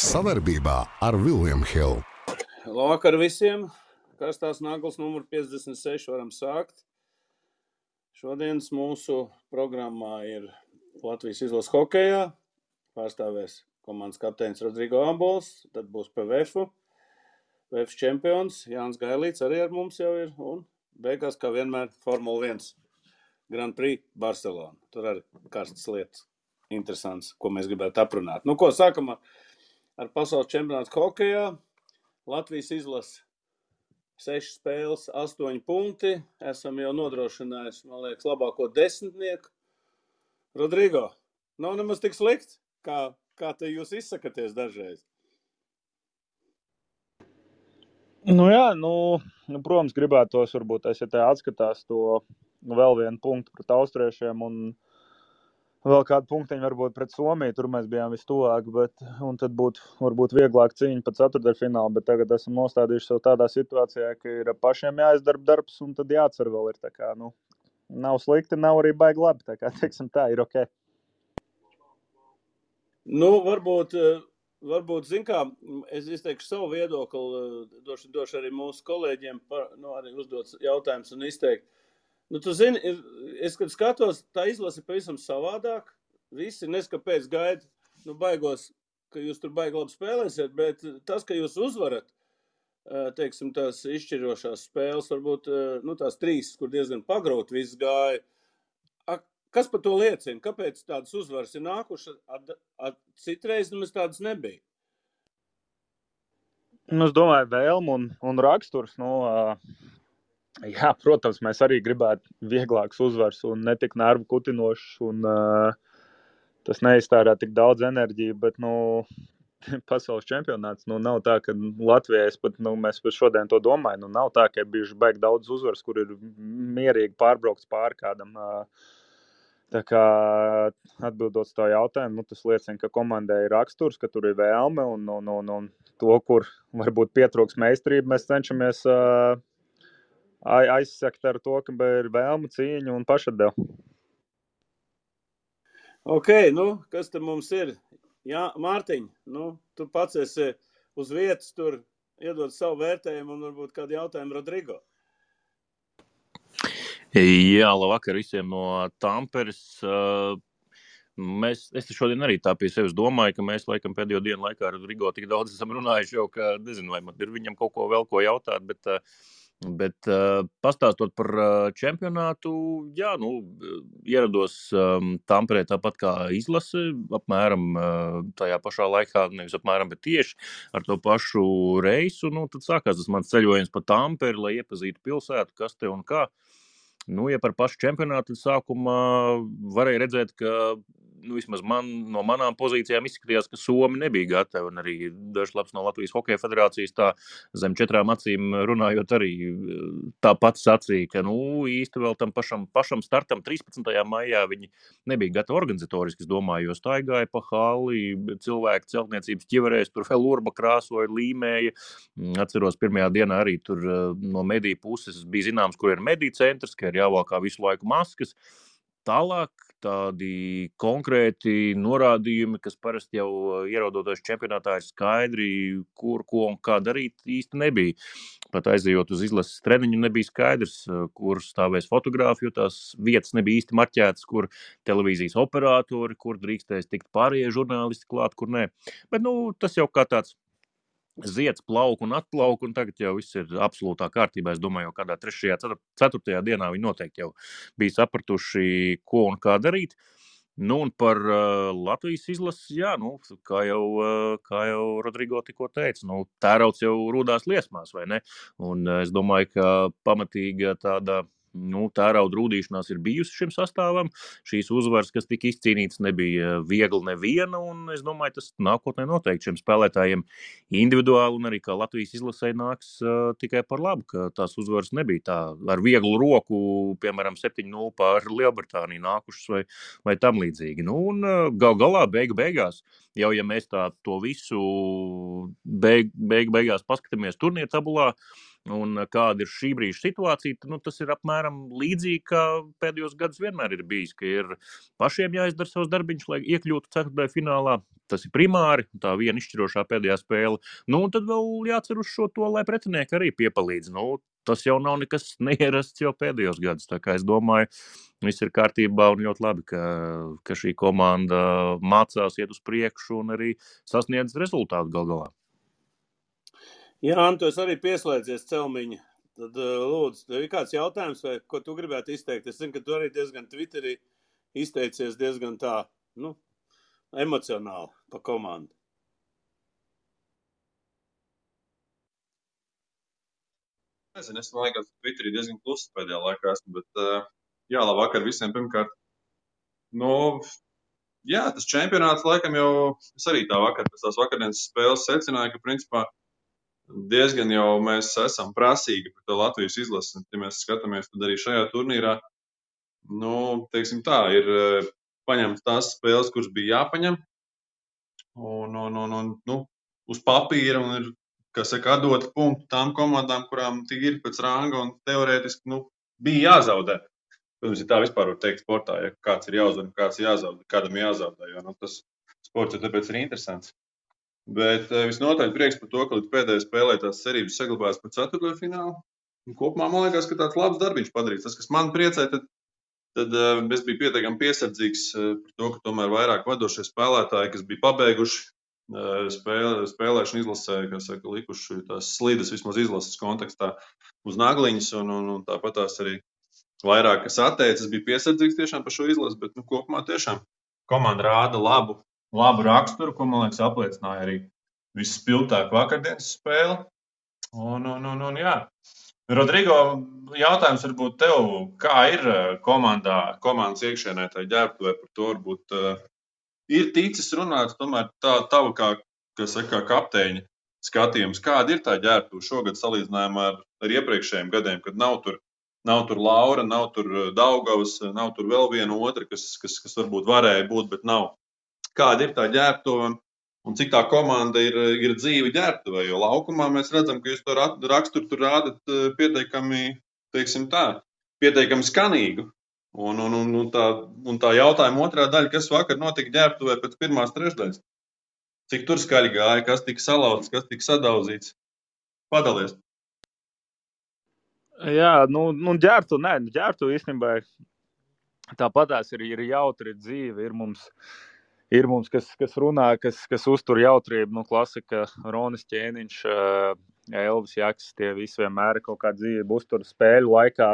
Savarbībā ar Vilniņu Hildu. Labvakar visiem! Karstās naglas numur 56 varam sākt. Šodienas mūsu programmā ir Latvijas izlases hokejā. Pārstāvēs komandas kapteinis Rodrigo Ambols, tad būs PVF. PVF čempions Jānis Gailīts arī ar mums jau ir. Un beigās, kā vienmēr, Formula 1 Grand Prix Barcelona. Tur arī karstas lietas. Interesants, ko mēs gribētu aprunāt. Nu, ko sākam ar ar pasaules čempionātu hokejā. Latvijas izlase sešas spēles, astoņi punkti. Esam jau nodrošinājuši, man liekas, labāko desmitnieku. Rodrigo, nav nemaz tik slikti, kā, kā te jūs izsakaties dažreiz. Nu jā, nu, nu, protams, gribētos, varbūt, es ja te atskatās to vēl vienu punktu pret austriešiem un uh, vēl kādu punktiņu varbūt pret Somiju. Tur mēs bijām vistuvāk, bet tad būtu varbūt vieglāk cīņa pa ceturdaļfinālu. Bet tagad esam nostādījuši sev tādā situācijā, ka ir pašiem jāizdara darbs un tad jācer vēl ir. Kā, nu, nav slikti, nav arī baigi labi. Tā kā teiksim, tā ir ok. Nu, varbūt, varbūt zin kā, es izteikšu savu viedokli, došu, došu arī mūsu kolēģiem par, nu, arī uzdot jautājumus un izteikt. Uh, Nu, tu zini, es, kad skatos, tā izlase pavisam savādāk. Visi neskapēc gaida, nu, baigos, ka jūs tur baigi labi spēlēsiet, bet tas, ka jūs uzvarat, teiksim, tās izšķirošās spēles, varbūt, nu, tās trīs, kur diezgan pagrūt viss gāja. Kas par to liecina? Kāpēc tādas uzvaras ir nākušas? Citreiz nemaz tādas nebija. Nu, es domāju, vēlme un, un raksturs. Nu, Jā, protams, mēs arī gribētu vieglākus uzvaras un ne tik nervu kutinošus. Un, uh, tas neiztērē tik daudz enerģijas, bet nu, pasaules čempionāts nu, nav tā, ka Latvijai pat nu, mēs pat šodien to domājam. Nu, nav tā, ka ir bijuši baigi daudz uzvaras, kur ir mierīgi pārbraukts pāri kādam. Uh, Tā kā atbildot uz to jautājumu, nu, tas liecina, ka komandai ir raksturs, ka tur ir vēlme un, un, un, un to, kur varbūt pietrūks meistarība, mēs cenšamies uh, aizsakt ar to, ka ir vēlme, cīņa un pašatdeva. Ok, nu, kas te mums ir? Jā, Mārtiņ, nu, tu pats esi uz vietas, tur iedod savu vērtējumu un varbūt kādu jautājumu Rodrigo. Jā, labvakar visiem no Tamperes. Mēs, es šodien arī tā pie sevis domāju, ka mēs laikam pēdējo dienu laikā ar Rodrigo tik daudz esam runājuši, jau, ka nezinu, vai man ir viņam kaut ko vēl ko jautāt, bet uh, Bet uh, pastāstot par uh, čempionātu, jā, nu, ierados um, Tamperē tāpat kā izlase, apmēram uh, tajā pašā laikā, nevis apmēram, bet tieši ar to pašu reisu. Nu, tad sākās tas mans ceļojums pa Tamperi, lai iepazītu pilsētu, kas te un kā. Nu, ja par pašu čempionātu sākumā varēja redzēt, ka nu, vismaz man, no manām pozīcijām izskatījās, ka Somija nebija gatava. Arī dažs labs no Latvijas Hokeja federācijas tā zem četrām acīm runājot, arī tāpat sacīja, ka nu, īsti vēl tam pašam, pašam startam 13. maijā viņi nebija gatavi organizatoriski. Es domāju, jo staigāja pa hali, cilvēki celtniecības ķiverēs, tur vēl urba krāsoja, līmēja. Atceros, pirmajā dienā arī tur no mediju puses bija zināms, kur ir mediju centrs, ka ir jāvalkā visu laiku maskas. Tālāk tādi konkrēti norādījumi, kas parasti jau ieraudoties čempionātā ir skaidri, kur, ko un kā darīt, īsti nebija. Pat aizejot uz izlases treniņu, nebija skaidrs, kur stāvēs fotografi, jo tās vietas nebija īsti marķētas, kur televīzijas operatori, kur drīkstēs tikt pārējie žurnālisti klāt, kur nē. Bet nu, tas jau kā tāds zieds, plauka un atplauka, un tagad jau viss ir absolūtā kārtībā. Es domāju, ka kādā 3. un 4. dienā viņi noteikti jau bija sapratuši, ko un kā darīt. Nu, un par uh, Latvijas izlasi, jā, nu, kā, jau, uh, kā jau Rodrigo tikko teica, nu, tērauds jau rūdās liesmās, vai ne? Un uh, es domāju, ka pamatīga tāda Nu, tērauda rūdīšanās ir bijusi šim sastāvam. Šīs uzvaras, kas tika izcīnītas, nebija viegli neviena. Es domāju, tas nākotnē noteikti šiem spēlētājiem individuāli un arī kā Latvijas izlasē nāks uh, tikai par labu, ka tās uzvaras nebija tā ar vieglu roku, piemēram, 7-0 pār Lielbritāniju nākušas vai, vai tam līdzīgi. Nu, un uh, gal galā, beigu beigās, jau ja mēs tā to visu beig, beig, beigās paskatāmies turnīra tabulā, un kāda ir šī brīža situācija, tad nu, tas ir apmēram līdzīgi, kā pēdējos gados vienmēr ir bijis, ka ir pašiem jāizdara savs darbiņš, lai iekļūtu ceturtajā finālā. Tas ir primāri, tā viena izšķirošā pēdējā spēle. Nu, un tad vēl jācer uz šo to, lai pretinieki arī piepalīdz. Nu, tas jau nav nekas neierasts jau pēdējos gados. Tā kā es domāju, viss ir kārtībā un ļoti labi, ka, ka šī komanda mācās iet uz priekšu un arī sasniedz rezultātu gal galā. Jā, Antu, es arī pieslēdzies celmiņa. Tad, uh, lūdzu, tev ir kāds jautājums, vai ko tu gribētu izteikt? Es zinu, ka tu arī diezgan Twitterī izteicies diezgan tā, nu, emocionāli pa komandu. Nezinu, es domāju, ka Twitterī diezgan klusi pēdējā laikā esmu, bet uh, jā, labvakar visiem pirmkārt. Nu, jā, tas čempionāts laikam jau, es arī tā vakar pēc tās vakardienas spēles secināju, ka principā diezgan jau mēs esam prasīgi to Latvijas izlasi. Ja mēs skatāmies, tad arī šajā turnīrā, nu, teiksim tā, ir eh, paņemts tās spēles, kuras bija jāpaņem, un, un, un, un nu, uz papīra, un ir, kas saka, atdot punktu tām komandām, kurām tīri pēc ranga un teorētiski, nu, bija jāzaudē. Protams, ja tā vispār var teikt sportā, ja kāds ir jāuzvar, kāds ir jāzaudē, kādam jāzaudē, jo, nu, tas sports ir tāpēc arī interesants. Bet uh, visnotaļ prieks par to, ka līdz pēdējai spēlē tās cerības saglabājās par ceturto finālu. Un kopumā man liekas, ka tāds labs darbiņš padarīts. Tas, kas man priecē, tad, tad uh, es biju pietiekami piesardzīgs uh, par to, ka tomēr vairāk vadošie spēlētāji, kas bija pabeiguši spēlē, spēlēšanu izlasē, kas saka, likuši tās slīdes vismaz izlases kontekstā uz nagliņas, un, un, un tāpat tās arī vairāk, kas atteicis, bija piesardzīgs tiešām par šo izlasi, bet nu, kopumā tiešām komanda rāda labu labu raksturu, ko man liekas apliecināja arī visspilgtāk vakardienas spēle. Un, un, un, un, jā. Rodrigo, jautājums varbūt tev, kā ir eh, komandā, komandas iekšienē, tā ģērbtuvē par to varbūt uh, ir ticis runāts, tomēr tā tava kā, kas saka, kapteiņa skatījums, kāda ir tā ģērbtuve šogad salīdzinājumā ar, ar iepriekšējiem gadiem, kad nav tur, nav tur Laura, nav tur eh, Daugavas, nav tur vēl viena otra, kas, kas, kas varbūt varēja būt, bet nav kāda ir tā ģērbtuve un cik tā komanda ir, ir dzīve ģērbtuvē. Jo laukumā mēs redzam, ka jūs to raksturu tur rādat eh, pietiekami, teiksim tā, pietiekami skanīgu. Un, un, un, un, tā, un tā jautājuma otrā daļa, kas vakar notika ģērbtuvē pēc pirmās trešdaļas? Cik tur skaļi gāja, kas tika salauzts, kas tika sadauzīts? Padalies! Jā, nu, nu ģērbtu, nē, nu, ģērbtu īstenībā tāpatās ir, ir jautri dzīve. Ir mums uh, ir mums, kas, kas runā, kas, kas uztur jautrību, nu, klasika, Ronas ķēniņš, Elvis Jaks, tie visi vienmēr ir kaut kā dzīve uztur spēļu laikā.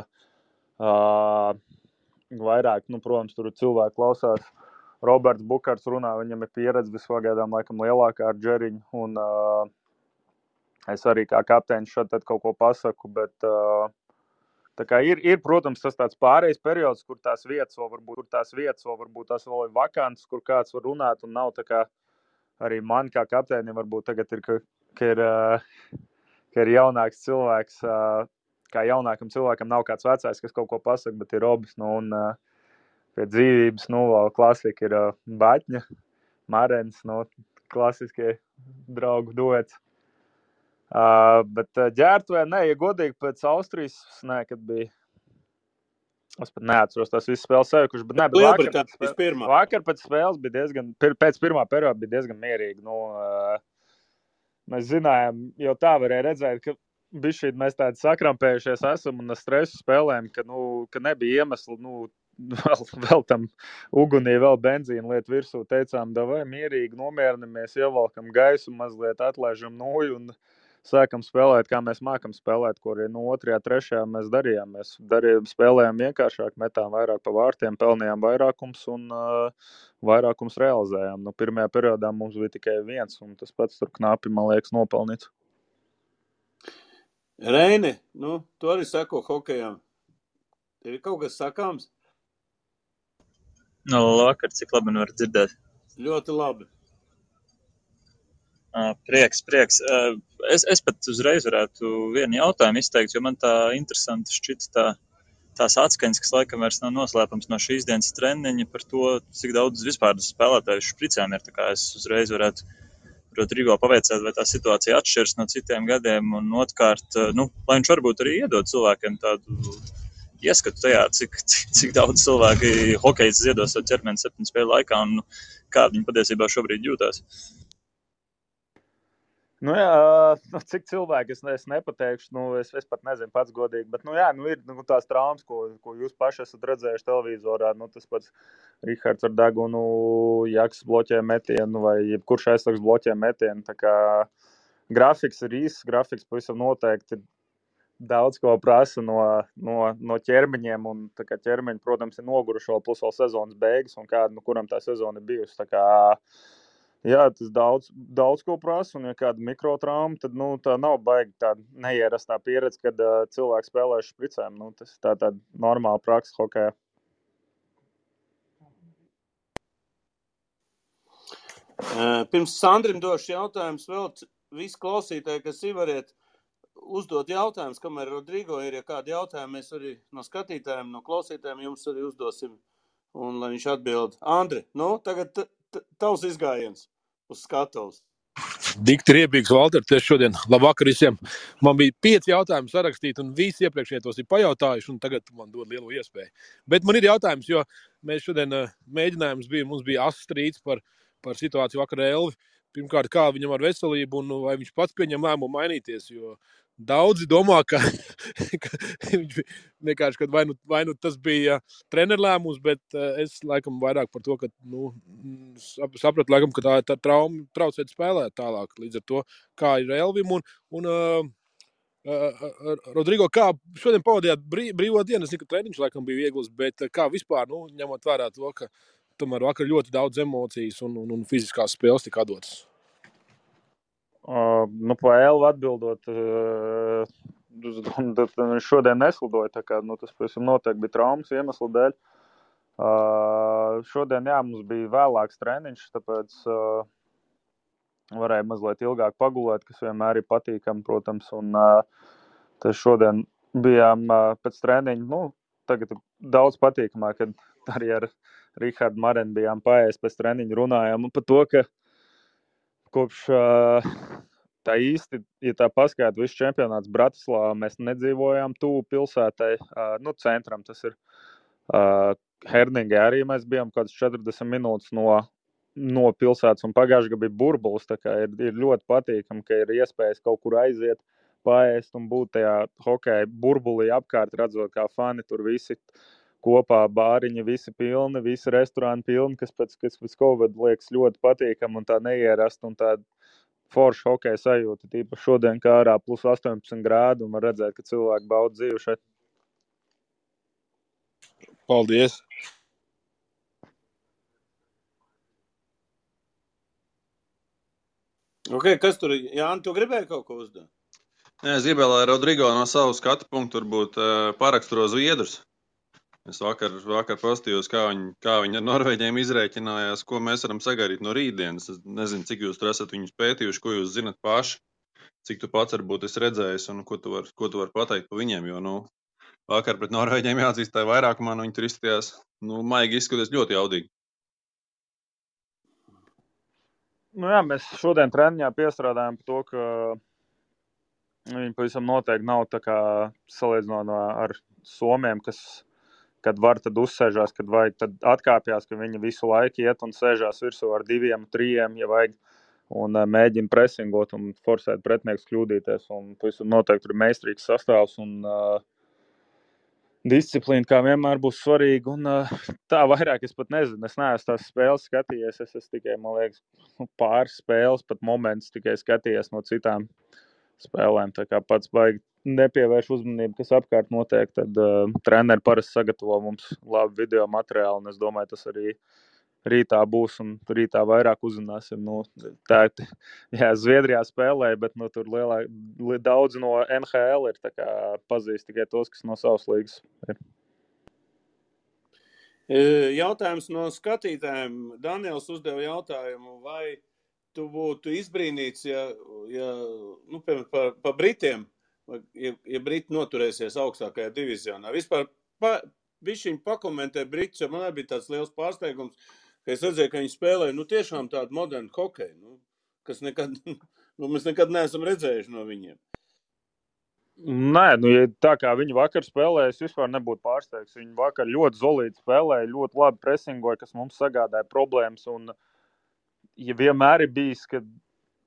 Uh, vairāk, nu, protams, tur cilvēki klausās. Roberts Bukārs runā, viņam ir pieredze visvagaidām laikam lielākā ar Džeriņu. Un, uh, es arī kā kapteinis šeit kaut ko pasaku, bet uh, Ir, ir, protams, tas tāds pārējais periods, kur tās vietas vēl varbūt, kur tās vietas vēl varbūt tās vēl ir vakants, kur kāds var runāt un nav tā kā arī man kā kapteinim varbūt tagad ir, ka, ka ir, ka ir jaunāks cilvēks, kā jaunākam cilvēkam nav kāds vecais, kas kaut ko pasaka, bet ir robis, nu, un pie dzīvības, nu, vēl klasika ir Baķņa, Marens, nu, klasiskie draugu duets. Uh, bet uh, ģērbtuvē, nē, ja godīgi pēc Austrijas, nē, kad bija. Es pat neatceros tās visas spēles sevi, bet, nē, bet vakar, pēc spēles, vakar pēc spēles bija diezgan, pēc pirmā perioda bija diezgan mierīgi. Nu, uh, mēs zinājām, jau tā varēja redzēt, ka šī, mēs tādi sakrampējušies esam un ar stresu spēlēm, ka, nu, ka nebija iemesli nu, vēl, vēl tam ugunī, vēl benzīna lietu virsū. Teicām, vai mierīgi nomierinamies, ievelkam gaisu, mazliet atlaižam nūju. Un, sākam spēlēt, kā mēs mākam spēlēt, ko arī no nu, 2. un 3. mēs darījām. Mēs darījām, spēlējām vienkāršāk, metām vairāk pa vārtiem, pelnījām vairākums un uh, vairākums realizējām. Nu, pirmajā periodā mums bija tikai viens, un tas pats tur knapi, man liekas, nopelnīts. Reini, nu, tu arī seko hokejam. Tev ir kaut kas sakāms? No vakar, cik labi nu var dzirdēt. Ļoti labi. Prieks, prieks. Es, es pat uzreiz varētu vienu jautājumu izteikt, jo man tā interesanti šķita tā, tās atskaņas, kas laikam vairs nav noslēpams no šīs dienas treniņa par to, cik daudz vispār spēlētāju špricēm ir. Es uzreiz varētu Rodrigo paveicēt, vai tā situācija atšķiras no citiem gadiem. Un otrkārt, nu, lai viņš varbūt arī iedod cilvēkiem tādu ieskatu tajā, cik, cik, cik daudz cilvēki hokeja ziedos savu ķermeni septiņu spēļu laikā un nu, kā viņi patiesībā šobrīd jūtas. Nu, jā, nu, cik cilvēki es, es nepateikšu, nu, es, es pat nezinu pats godīgi. Bet, nu, jā, nu, ir nu, tās traumas, ko, ko jūs paši esat redzējuši televizorā. Nu, tas pats Rihards ar Dagunu, Jaks bloķē metienu vai jebkurš aizsargs bloķē metienu. Grafiks ir īsts, grafiks pavisam noteikti daudz ko prasa no, no, no ķermeņiem. Un, ķermeņi, protams, ir noguruši vēl plus vēl sezonas beigas, un kāda, nu, kuram tā sezona ir bijusi. Jā, tas daudz, daudz ko prasa. Un, ja kāda mikrotrauma, tad nu, tā nav baigta tāda neierastā pieredze, kad uh, cilvēks spēlē špricēm. Nu, tas tā, tāda normāla praksa hokeja. Pirms Sandrim došu jautājumus vēl visi klausītāji, kas ivariet uzdot jautājumus, kamēr Rodrigo ir, ja kādi jautājumi mēs arī no skatītājiem, no klausītājiem jums arī uzdosim, un lai viņš atbild. Andri, nu, tagad tavs izgājiens uz skatuves. Dikti riebīgs, Valter, tieši šodien. Labvakar visiem. Man bija pieci jautājumi sarakstīti, un visi iepriekšējie tos ir pajautājuši, un tagad man dod lielu iespēju. Bet man ir jautājums, jo mēs šodien uh, mēģinājums bija, mums bija astrīts par, par situāciju vakar Elvi. Pirmkārt, kā viņam ar veselību, un vai viņš pats pieņem lēmumu mainīties, jo Daudzi domā, ka, ka viņš vienkārši vai nu, vai nu tas bija treneru lēmums, bet uh, es laikam vairāk par to, ka nu, sapratu, laikam, ka tā, tā trauma traucēt spēlēt tālāk. Līdz ar to, kā ir Elvim un, un uh, Rodrigo, kā šodien pavadījāt brī, brīvo dienu, es zinu, ka treniņš laikam bija viegls, bet kā vispār, nu, ņemot vērā to, ka tomēr vakar ļoti daudz emocijas un, un, un fiziskās spēles tika dotas. Uh, nu, pa Elu atbildot, uh, viņš šodien neslidoja. Kā, nu, tas pavisam noteikti bija traumas iemeslu dēļ. Uh, šodien jā, mums bija vēlāks treniņš, tāpēc uh, varēja mazliet ilgāk pagulēt, kas vienmēr ir patīkami, protams. Un, uh, tas šodien bijām uh, pēc treniņa, nu, tagad daudz patīkamāk, kad arī ar Rihardu Marenu bijām paēst pēc treniņa runājām par to, ka kopš tā īsti, ja tā paskatās, viss čempionāts Bratislavā, mēs nedzīvojām tuvu pilsētai, nu, centram tas ir. Herningē arī mēs bijām kaut kāds 40 minūtes no, no pilsētas, un pagājušajā gadā bija burbulis. Ir, ir ļoti patīkami, ka ir iespējas kaut kur aiziet, paēst un būt tajā hokeja burbulī apkārt, redzot, kā fani tur visi kopā bāriņi, visi pilni, visi restorāni pilni, kas pēc, kas pēc Covid liekas ļoti patīkami un tā neierast. Un tā forša hokeja sajūta, tīpaši šodien, kā ārā plus 18 grādi, un var redzēt, ka cilvēki bauda dzīvi šeit. Paldies! Okay, kas tur ir? Jā, tu gribēji kaut ko uzdot? Nē, es gribēju, lai Rodrigo no savas skatu punkta varbūt uh, paraksturo Zviedrus. Es vakar, vakar paskatījos, kā viņi, kā viņi ar Norvēģiem izrēķinājās, ko mēs varam sagaidīt no rītdienas. Es nezinu, cik jūs tur esat viņus pētījuši, ko jūs zinat paši, cik tu pats varbūt esi redzējis un ko tu vari var pateikt par viņiem. Jo, nu, vakar pret Norvēģiem jāatzīst, tā vairākumā nu, viņi tur izskatījās, nu, maigi izskatījās ļoti jaudīgi. Nu jā, mēs šodien treniņā piestrādājam pie to, ka viņi pavisam noteikti nav salīdzinot ar Somiem, kas kad var, tad uzsēžās, kad vajag, tad atkāpjas, ka viņi visu laiku iet un sēžās virsū ar diviem, trijiem, ja vajag. Un uh, mēģina presingot un forsēt pretinieks kļūdīties. Un tas noteikti ir meistarīgs sastāvs. Un, uh, disciplīna, kā vienmēr, būs svarīga. Un, uh, tā vairāk es pat nezinu. Es neesmu tās spēles skatījies. Es esmu tikai, liekas, nu, pāris spēles, pat momentus tikai skatījies no citām spēlēm. Tā kā pats baigi nepievērš uzmanību, kas apkārt notiek, tad uh, treneri parasti sagatavo mums labu video materiālu. Es domāju, tas arī rītā būs un rītā vairāk uzzināsim. Nu, tā jā, Zviedrijā spēlē, bet nu, tur lielā, li, daudz no NHL ir pazīst tikai tos, kas no savas līgas ir. E, jautājums no skatītājiem. Daniels uzdeva jautājumu, vai tu būtu izbrīnīts, ja, ja nu, piemēram, par, par Britiem ja, ja Briti noturēsies augstākajā divizionā. Vispār pa, viņi pakomentē Britus, jo man arī bija tāds liels pārsteigums, ka es redzēju, ka viņi spēlē nu, tiešām tādu modernu hokeju. Nu, kas nekad, nu, mēs nekad neesam redzējuši no viņiem. Nē, nu, ja tā kā viņi vakar spēlēja, es vispār nebūtu pārsteigts. Viņi vakar ļoti zelīti spēlēja, ļoti labi presingoja, kas mums sagādāja problēmas. Un, ja vienmēr ir bijis, ka,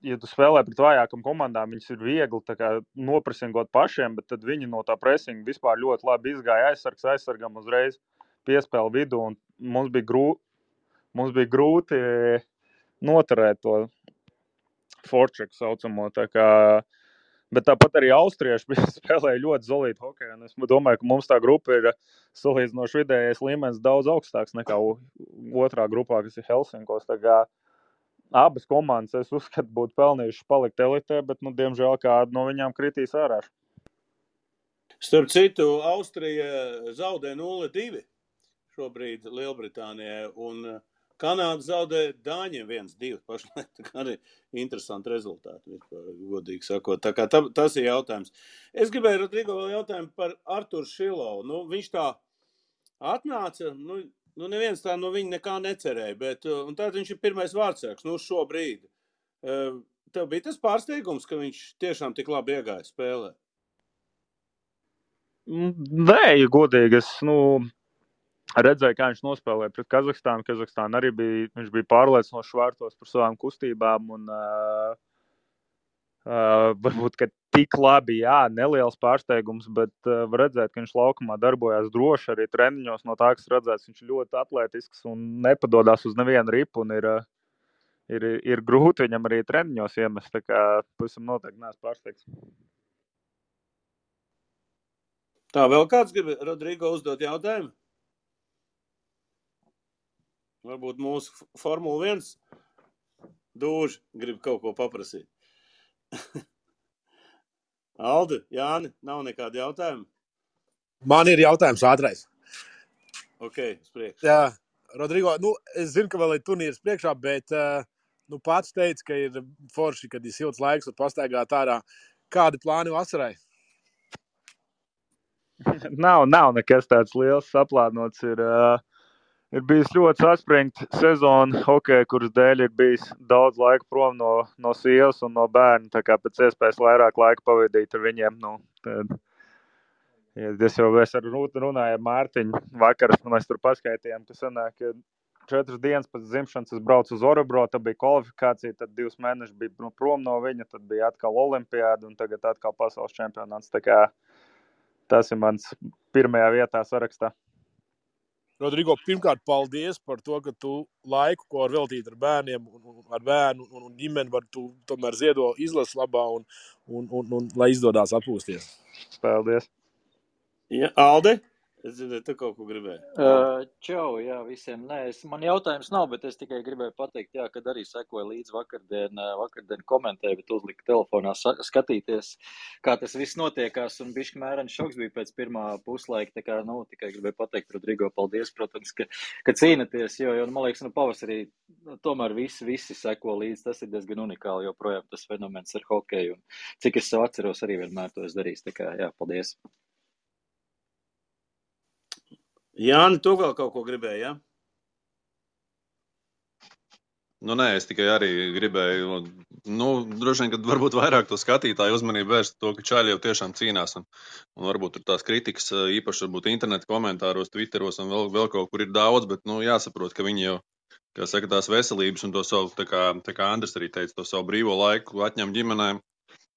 ja tu spēlē pret vājākām komandām, viņas ir viegli kā, nopresingot pašiem, bet tad viņi no tā presinga vispār ļoti labi izgāja aizsargs, aizsargam uzreiz piespēli vidu. Mums bija, grū, mums bija grūti noturēt to forčeku saucamo. Tā kā, Bet tāpat arī austrieši spēlēja ļoti zelītu hokeju. Es domāju, ka mums tā grupa ir salīdzinoši vidējais līmenis daudz augstāks nekā otrā grupā, kas ir Helsinkos. Abas komandas, es uzskatu, būtu pelnījušas palikt elitē, bet, nu, diemžēl, kāda no viņām kritīs ārā. Starp citu, Austrija zaudē 0-2 šobrīd Lielbritānijai. Un Kanāda zaudē Dāņiem 1-2 pašlaik. Tā arī interesanti rezultāti, godīgi sakot. Tā kā tā, tas ir jautājums. Es gribēju Rodrigo vēl jautājumu par Arturu Šilovu. Nu, viņš tā atnāca, nu, nu neviens tā no viņa nekā necerēja, bet tad viņš ir pirmais vārdsargs, nu šobrīd. Tev bija tas pārsteigums, ka viņš tiešām tik labi iegāja spēlē? Nē, ja godīgi, es, nu, redzēju, kā viņš nospēlēja pret Kazahstānu. Kazahstāna arī bija, viņš bija pārliecinošs vārtos par savām kustībām. Un, uh, uh, varbūt tik labi, jā, neliels pārsteigums, bet uh, redzēt, ka viņš laukumā darbojās droši arī treniņos. No tā, kas redzēts, viņš ļoti atletisks un nepadodas uz nevienu ripu. Ir, uh, ir, ir grūti viņam arī treniņos iemest. Tā kā pavisam noteikti neesmu pārsteigts. Tā vēl kāds grib Rodrigo uzdot jautājumu? Varbūt mūsu Formula 1 dūži grib kaut ko paprasīt. Alde, Jāni, nav nekāda jautājuma? Man ir jautājums ātrais. Ok, uz priekšu. Jā, Rodrigo, nu, es zinu, ka vēl ir turnīrs priekšā, bet uh, nu, pats teica, ka ir forši, kad ir silts laiks un pastaigāt ārā. Kādi plāni vasarai? nav, nav nekas tāds liels saplānots. Ir, uh, ir bijis ļoti saspringta sezona hokeja, kuras dēļ ir bijis daudz laika prom no, no sievas un no bērna. Tā kā pēc iespējas vairāk laika pavadīt ar viņiem. Nu, tad, ja es jau es ar runāju ar Mārtiņu vakar, mēs tur paskaidrojām, ka sanāk, ka četras dienas pēc dzimšanas es braucu uz Orobro, tad bija kvalifikācija, tad divus mēnešus bija prom no viņa, tad bija atkal olimpiāda un tagad atkal pasaules čempionāts. Tas ir mans pirmajā vietā sarakstā. Rodrigo, pirmkārt, paldies par to, ka tu laiku, ko var veltīt ar bērniem, un, ar bērnu un, un ģimeni, var tu tomēr ziedo izlases labā un, un, un, un lai izdodas atpūsties. Paldies! Ja, Alde? Es dzirdēju, tu kaut ko gribēji. Uh, čau, jā, visiem. Nē, es, man jautājums nav, bet es tikai gribēju pateikt, jā, kad arī sekoju līdz vakardien, vakardien komentēju, bet uzliku telefonā skatīties, kā tas viss notiekās, un bišķi mērens šoks bija pēc pirmā puslaika, tā kā, nu, tikai gribēju pateikt, Rodrigo, paldies, protams, ka, ka cīnaties, jo, jo, man liekas, nu, pavasarī nu, tomēr visi, visi seko līdz, tas ir diezgan unikāli, joprojām tas fenomens ar hokeju, un cik es sev atceros, arī vienmēr to es darīju, tā kā, jā, paldies. Jāni, tu vēl kaut ko gribēji, ja? Nu, nē, es tikai arī gribēju, nu, droši vien, ka varbūt vairāk to skatītāju uzmanību vērst to, ka čaļi jau tiešām cīnās. Un, un varbūt tur tās kritikas, īpaši varbūt interneta komentāros, Twitteros un vēl, vēl kaut kur ir daudz, bet, nu, jāsaprot, ka viņi jau, kā saka, tās veselības un to savu, tā kā, tā kā Andris arī teica, to savu brīvo laiku atņem ģimenēm.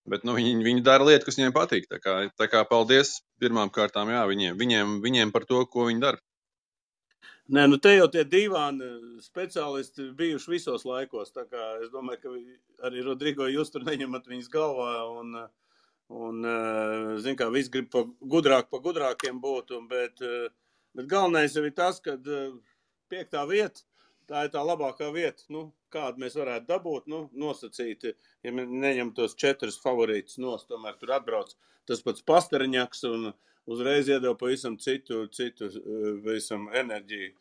Bet nu, viņi, viņi dara lietu, kas viņiem patīk. Tā kā, tā kā paldies pirmām kārtām jā, viņiem, viņiem, viņiem par to, ko viņi dara. Nē, nu te jau tie divāni speciālisti bijuši visos laikos. Es domāju, ka arī Rodrigo jūs tur neņemat viņas galvā. Un, un zin, kā visi grib pa gudrāk, pa gudrākiem būt. Un, bet, bet galvenais jau ir tas, ka piektā vieta tā ir tā labākā vieta, nu, kādu mēs varētu dabūt. Nu, nosacīti, ja mēs neņemam tos četrus favorītus nos, tomēr tur atbrauc tas pats pasteriņaks un uzreiz iedeva pavisam citu, citu visam enerģiju.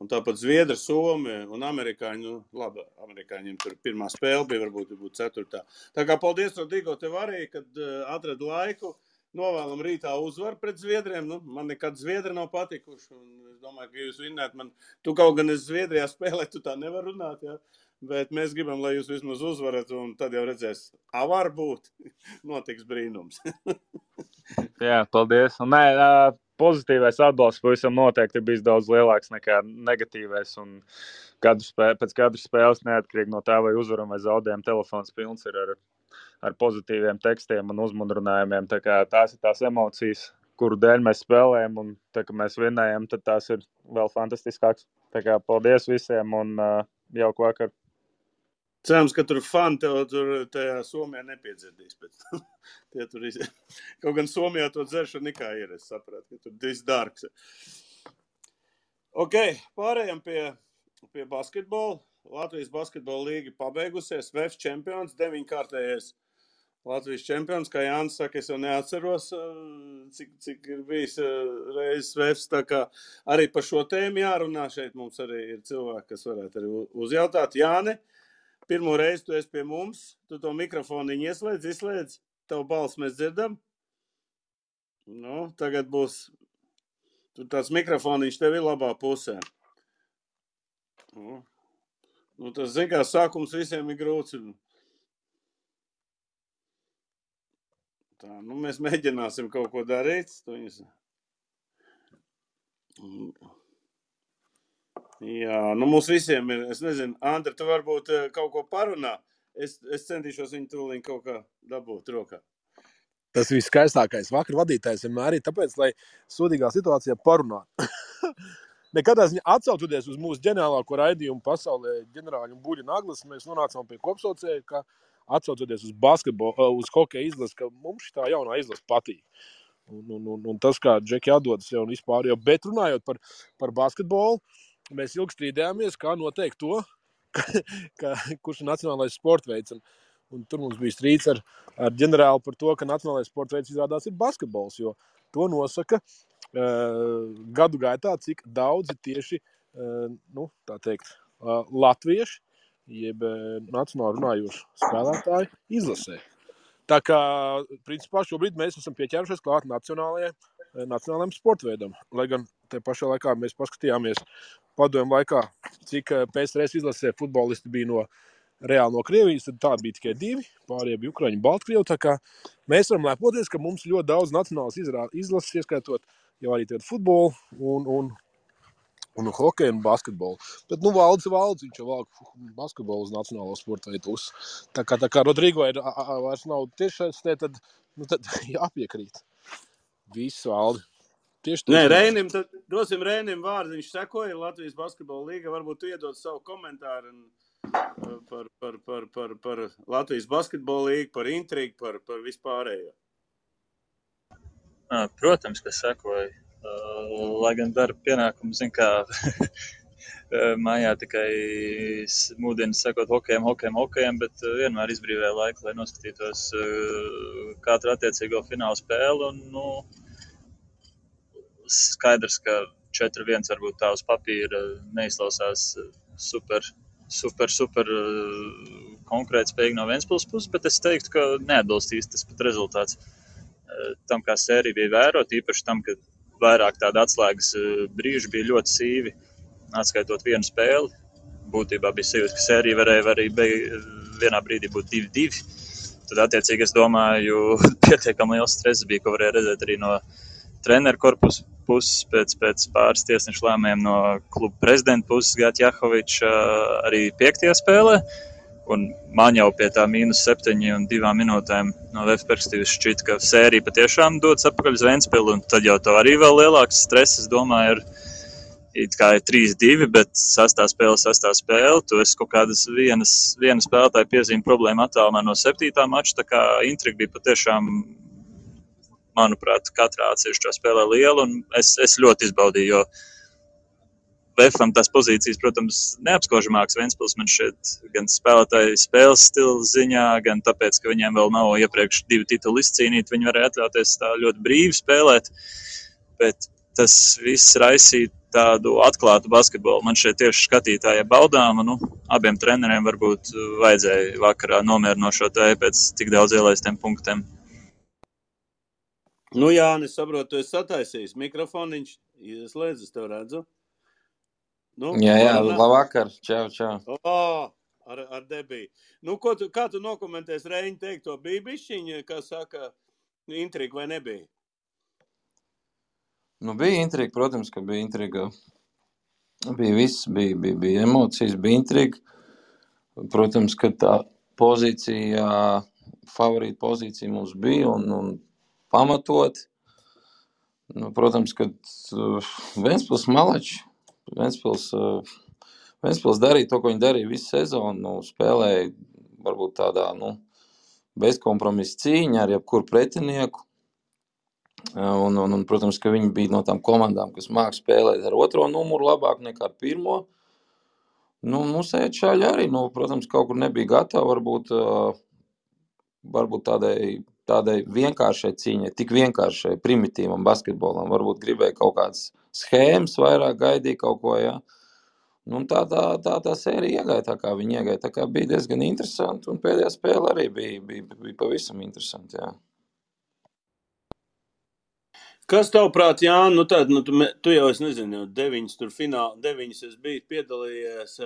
Un tāpat Zviedri, Somi un Amerikāņi, nu, labi, Amerikāņiem tur pirmā spēle bija, varbūt būtu ceturtā. Tā kā paldies, Rodrigo, tev arī, kad uh, atradi laiku. Novēlam rītā uzvaru pret Zviedriem. Nu, man nekad Zviedri nav patikuši. Es domāju, ka jūs vinnējat. Man, tu kaut gan es Zviedrijā spēlēju, tu tā nevar runāt. Ja? Bet mēs gribam, lai jūs vismaz uzvarat, un tad jau redzēs, a, varbūt notiks brīnums. Jā, paldies. Un, nē, pozitīvais atbalsts pavisam noteikti ir bijis daudz lielāks nekā negatīvais. Un katru spē, pēc katras spēles, neatkarīgi no tā, vai uzvaram vai zaudējam, telefons pilns ir ar, ar pozitīviem tekstiem un uzmundrinājumiem. Tā tās ir tās emocijas, kuru dēļ mēs spēlējam, un tā, ka mēs vinējam, tad tās ir vēl fantastiskākas. Tā kā paldies visiem un uh, jauku vakaru! Cerams, ka tur fani tev tur Somijā nepiedzirdīs. Tie tur iz... Kaut gan Somijā to dzeršanu nekā ir, es sapratu, ka tur viss dārgs. Ok, pārējām pie, pie basketbola. Latvijas basketbola līga pabeigusies. VF čempions, deviņkārtējais Latvijas čempions. Kā Jānis saka, es jau neatceros, cik, cik ir bijis reizes VF. Tā kā arī par šo tēmu jārunā. Šeit mums arī ir cilvēki, kas varētu arī uzjautāt. Jāni, pirmo reizi tu esi pie mums, tu to mikrofonu ieslēdz, izslēdz, tavu balsi mēs dzirdam. Nu, tagad būs tur tāds mikrofoniņš tev ir labā pusē. Nu, nu tas, zin kā, sākums visiem ir grūts. Tā, nu, mēs mēģināsim kaut ko darīt. Tuņas. Jā, nu mums visiem ir. Es nezinu, Andri, tu varbūt eh, kaut ko parunā. Es, es centīšos viņu tūlīt kaut kā dabūt rokā. Tas viss skaistākais. Vakar vadītājs vienmēr ir tāpēc, lai sodīgā situācijā parunātu. Nekādā ziņā atsaucoties uz mūsu ģenerālāko raidījumu pasaulē, ģenerāļu un buļļu naglas, mēs nonācām pie kopsaucēja, ka atsaucoties uz basketbolu, eh, uz hokeja izlasi, ka mums šī jaunā izlase patīk. Un, un, un, un tas, kā Džeki atdodas jau vispār, jau, bet runājot par, par basketbolu, uh, mēs ilgi strīdējāmies, kā noteikt to, ka, kurš ir nacionālais sporta veids. Un, un tur mums bija strīds ar, ar ģenerāli par to, ka nacionālais sporta veids izrādās ir basketbols, jo to nosaka uh, gadu gaitā, cik daudzi tieši uh, nu, teikt, uh, latvieši, jeb uh, nacionāli runājoši spēlētāji izlasē. Tā kā, principā, šobrīd mēs esam pieķērušies klāt nacionālajai, nacionālajiem sporta veidam. Lai gan te pašā laikā mēs paskatījāmies padomu laikā, cik eh, PSRS izlasē futbolisti bija no reāli no Krievijas, tad tādi bija tikai divi. Pārējie bija Ukrāņi, Baltkrievi. Tā kā mēs varam lepoties, ka mums ļoti daudz nacionālas izlases, ieskaitot jau arī futbolu un, un, un hokeju un basketbolu. Bet, nu, valdes valdes, viņš jau valk basketbolu uz nacionālo sporta veidu pusi. Tā kā, tā kā Rodrigo ir, vairs nav tiešais, tad, nu, tad jāpiekrīt. Visu valdi. Tieši tā. Rēnim, tad dosim Rēnim vārdu. Viņš sekoja Latvijas basketbola līga. Varbūt tu iedod savu komentāru uh, par, par, par, par, par Latvijas basketbola līgu, par intrigu, par, par vispārējo. Protams, ka sekoja. Lai gan darba pienākumu, zin kā, mājā tikai mūdina sekot hokejam, hokejam, hokejam, bet vienmēr izbrīvēja laiku, lai noskatītos katru attiecīgo finālu spēli. Un, nu, skaidrs, ka 4-1 varbūt tā uz papīra neizklausās eh, super, super, super eh, konkrēti spējīgi no Vēnspils puses, bet es teiktu, ka neatbilst īsti tas pat rezultāts eh, tam, kā sērija bija vērot, īpaši tam, ka vairāk tāda atslēgas brīži bija ļoti sīvi, atskaitot vienu spēli. Būtībā bija sajūta, ka sērija varēja arī beig, vienā brīdī būt 2-2. Tad, attiecīgi, es domāju, pietiekami liels stress bija, ko varēja redzēt arī no treneru korpusa puses, pēc, pēc pāris tiesnešu lēmumiem no kluba prezidenta puses, Gāta Jahoviča arī piektajā spēlē. Un man jau pie tā mīnus septiņi un divām minūtēm no VF perspektīvas šķiet, ka sērija patiešām dodas atpakaļ uz Vēnspili. Tad jau tā arī vēl lielāks stress, es domāju, ir ir 3-2, bet sastā spēle, sastā spēle. Tu esi kaut kādas vienas, vienas spēlētāja piezīme problēma attālumā no septītā mača. Tā kā intriga bija patiešām manuprāt, katrā atsevišķā spēlē liela. Es, es ļoti izbaudīju, jo Vēfam tās pozīcijas, protams, neapskaužamākas Vēnspils man šeit gan spēlētāju spēles stila ziņā, gan tāpēc, ka viņiem vēl nav iepriekš divu titulu izcīnīt. Viņi varēja atļauties tā ļoti brīvi spēlēt, bet tas viss raisīja tādu atklātu basketbolu. Man šeit tieši skatītāji baudām, un nu, abiem treneriem varbūt vajadzēja vakarā nomierinošo tēju pēc tik daudz ielaistiem punktiem. Nu, jā, es saprotu, tu esi sataisījis mikrofoniņš, ieslēdz, es tev redzu. Nu, jā, jā, labvakar, čau, čau. O, ar, ar debiju. Nu, ko tu, kā tu nokomentēsi Reņģi teikto? Bija bišķiņa, kā saka, intriga vai nebija? Nu, bija intriga, protams, ka bija intriga. Bija viss, bija, bija, bija emocijas, bija intriga. Protams, ka tā pozīcija, favorīta pozīcija mums bija un, un pamatot. Nu, protams, ka uh, Ventspils malači, Ventspils, uh, Ventspils darīja to, ko viņi darīja visu sezonu. Nu, spēlēja varbūt tādā nu, bezkompromisa cīņā ar jebkuru pretinieku. Un, un, un, protams, ka viņi bija no tām komandām, kas māca spēlēt ar otro numuru labāk nekā ar pirmo. Nu, mums ēčāļi arī, nu, protams, kaut kur nebija gatavi varbūt, varbūt tādai, tādai vienkāršai cīņai, tik vienkāršai, primitīvam basketbolam. Varbūt gribēja kaut kādas schēmas, vairāk gaidīja kaut ko, ja. Nu, tā, tā, tā, tā sērija iegāja tā, kā viņi iegāja. Tā kā bija diezgan interesanti, un pēdējā spēle arī bija, bija, bija pavisam interesanti, jā. Kas tavuprāt, Jānis, nu tad, nu, tu, tu jau, es nezinu, jau deviņas tur fināli, deviņas es biju piedalījies.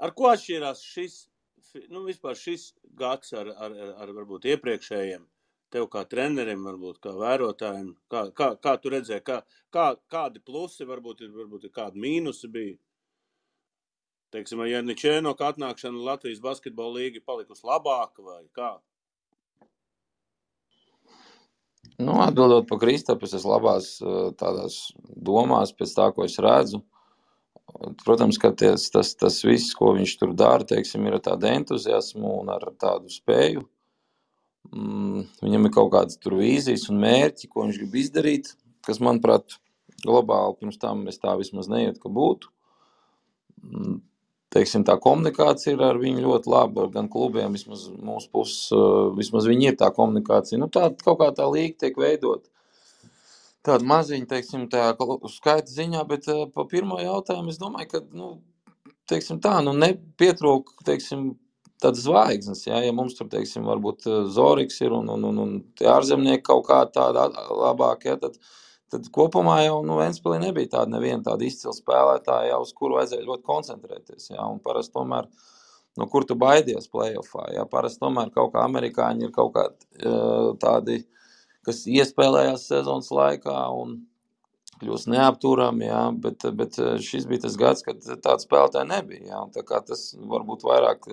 Ar ko atšķirās šis, nu, vispār šis gads ar, ar, ar varbūt iepriekšējiem? Tev kā trenerim, varbūt kā vērotājiem, kā, kā, kā tu redzēji, kā, kā, kādi plusi, varbūt, varbūt kādi mīnusi bija? Teiksim, ja Ničēnoka atnākšana Latvijas basketbola līga palikusi labāka vai kā? Nu, atbildot par Kristapes, es labās tādās domās pēc tā, ko es redzu. Protams, ka ties, tas, tas viss, ko viņš tur dara, teiksim, ir ar tādu entuziasmu un ar tādu spēju. Mm, viņam ir kaut kādas tur vīzijas un mērķi, ko viņš grib izdarīt, kas, manuprāt, globāli pirms tam es tā vismaz nejūtu, ka būtu. Mm, teiksim, tā komunikācija ir ar viņu ļoti laba. Gan klubiem, vismaz mūsu puses, vismaz viņi ir tā komunikācija. Nu, tā kaut kā tā līga tiek veidot. Tāda maziņa, teiksim, tā skaita ziņā, bet pa pirmo jautājumu es domāju, ka, nu, teiksim tā, nu, nepietrūk, teiksim, tādas zvaigznes, ja, ja mums tur, teiksim, varbūt Zoriks ir un, un, un, un ārzemnieki kaut kā tāda labāk, ja, tad, tad kopumā jau nu, Vēnspēlī nebija tāda neviena tāda izcila spēlētāja, uz kuru vajadzēja ļoti koncentrēties. Jā, un parasti tomēr, no kur tu baidies playoffā, jā, parasti tomēr kaut kā amerikāņi ir kaut kādi tādi, kas iespēlējās sezonas laikā un kļūst neapturami, jā, bet, bet šis bija tas gads, kad tāda spēlētāja nebija, jā, tā kā tas varbūt vairāk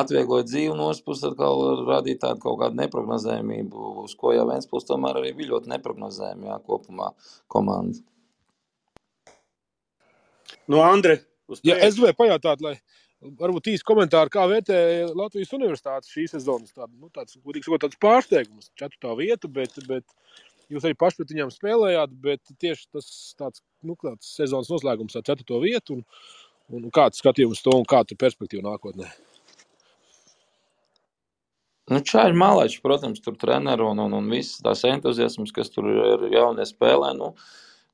atviegloja dzīvi no otras puses, atkal radīja tādu kaut kādu neprognozējumību, uz ko jau viens puses tomēr arī bija ļoti neprognozējumi, jā, kopumā komanda. Nu, Andre, Ja, es gribēju pajautāt, lai varbūt īsi komentāri, kā vērtē Latvijas universitātes šīs sezonas tādu, nu, tāds, godīgi sakot, tāds pārsteigums, ceturtā vieta, bet, bet jūs arī paši pret viņiem spēlējāt, bet tieši tas tāds, nu, tāds sezonas noslēgums ar ceturto vietu, un, un kāds skatījums to, un kāda ir perspektīva nākotnē? Nu, Čāļi malači, protams, tur treneru un, un, un viss tās entuziasms, kas tur ir jaunie spēlē. Nu,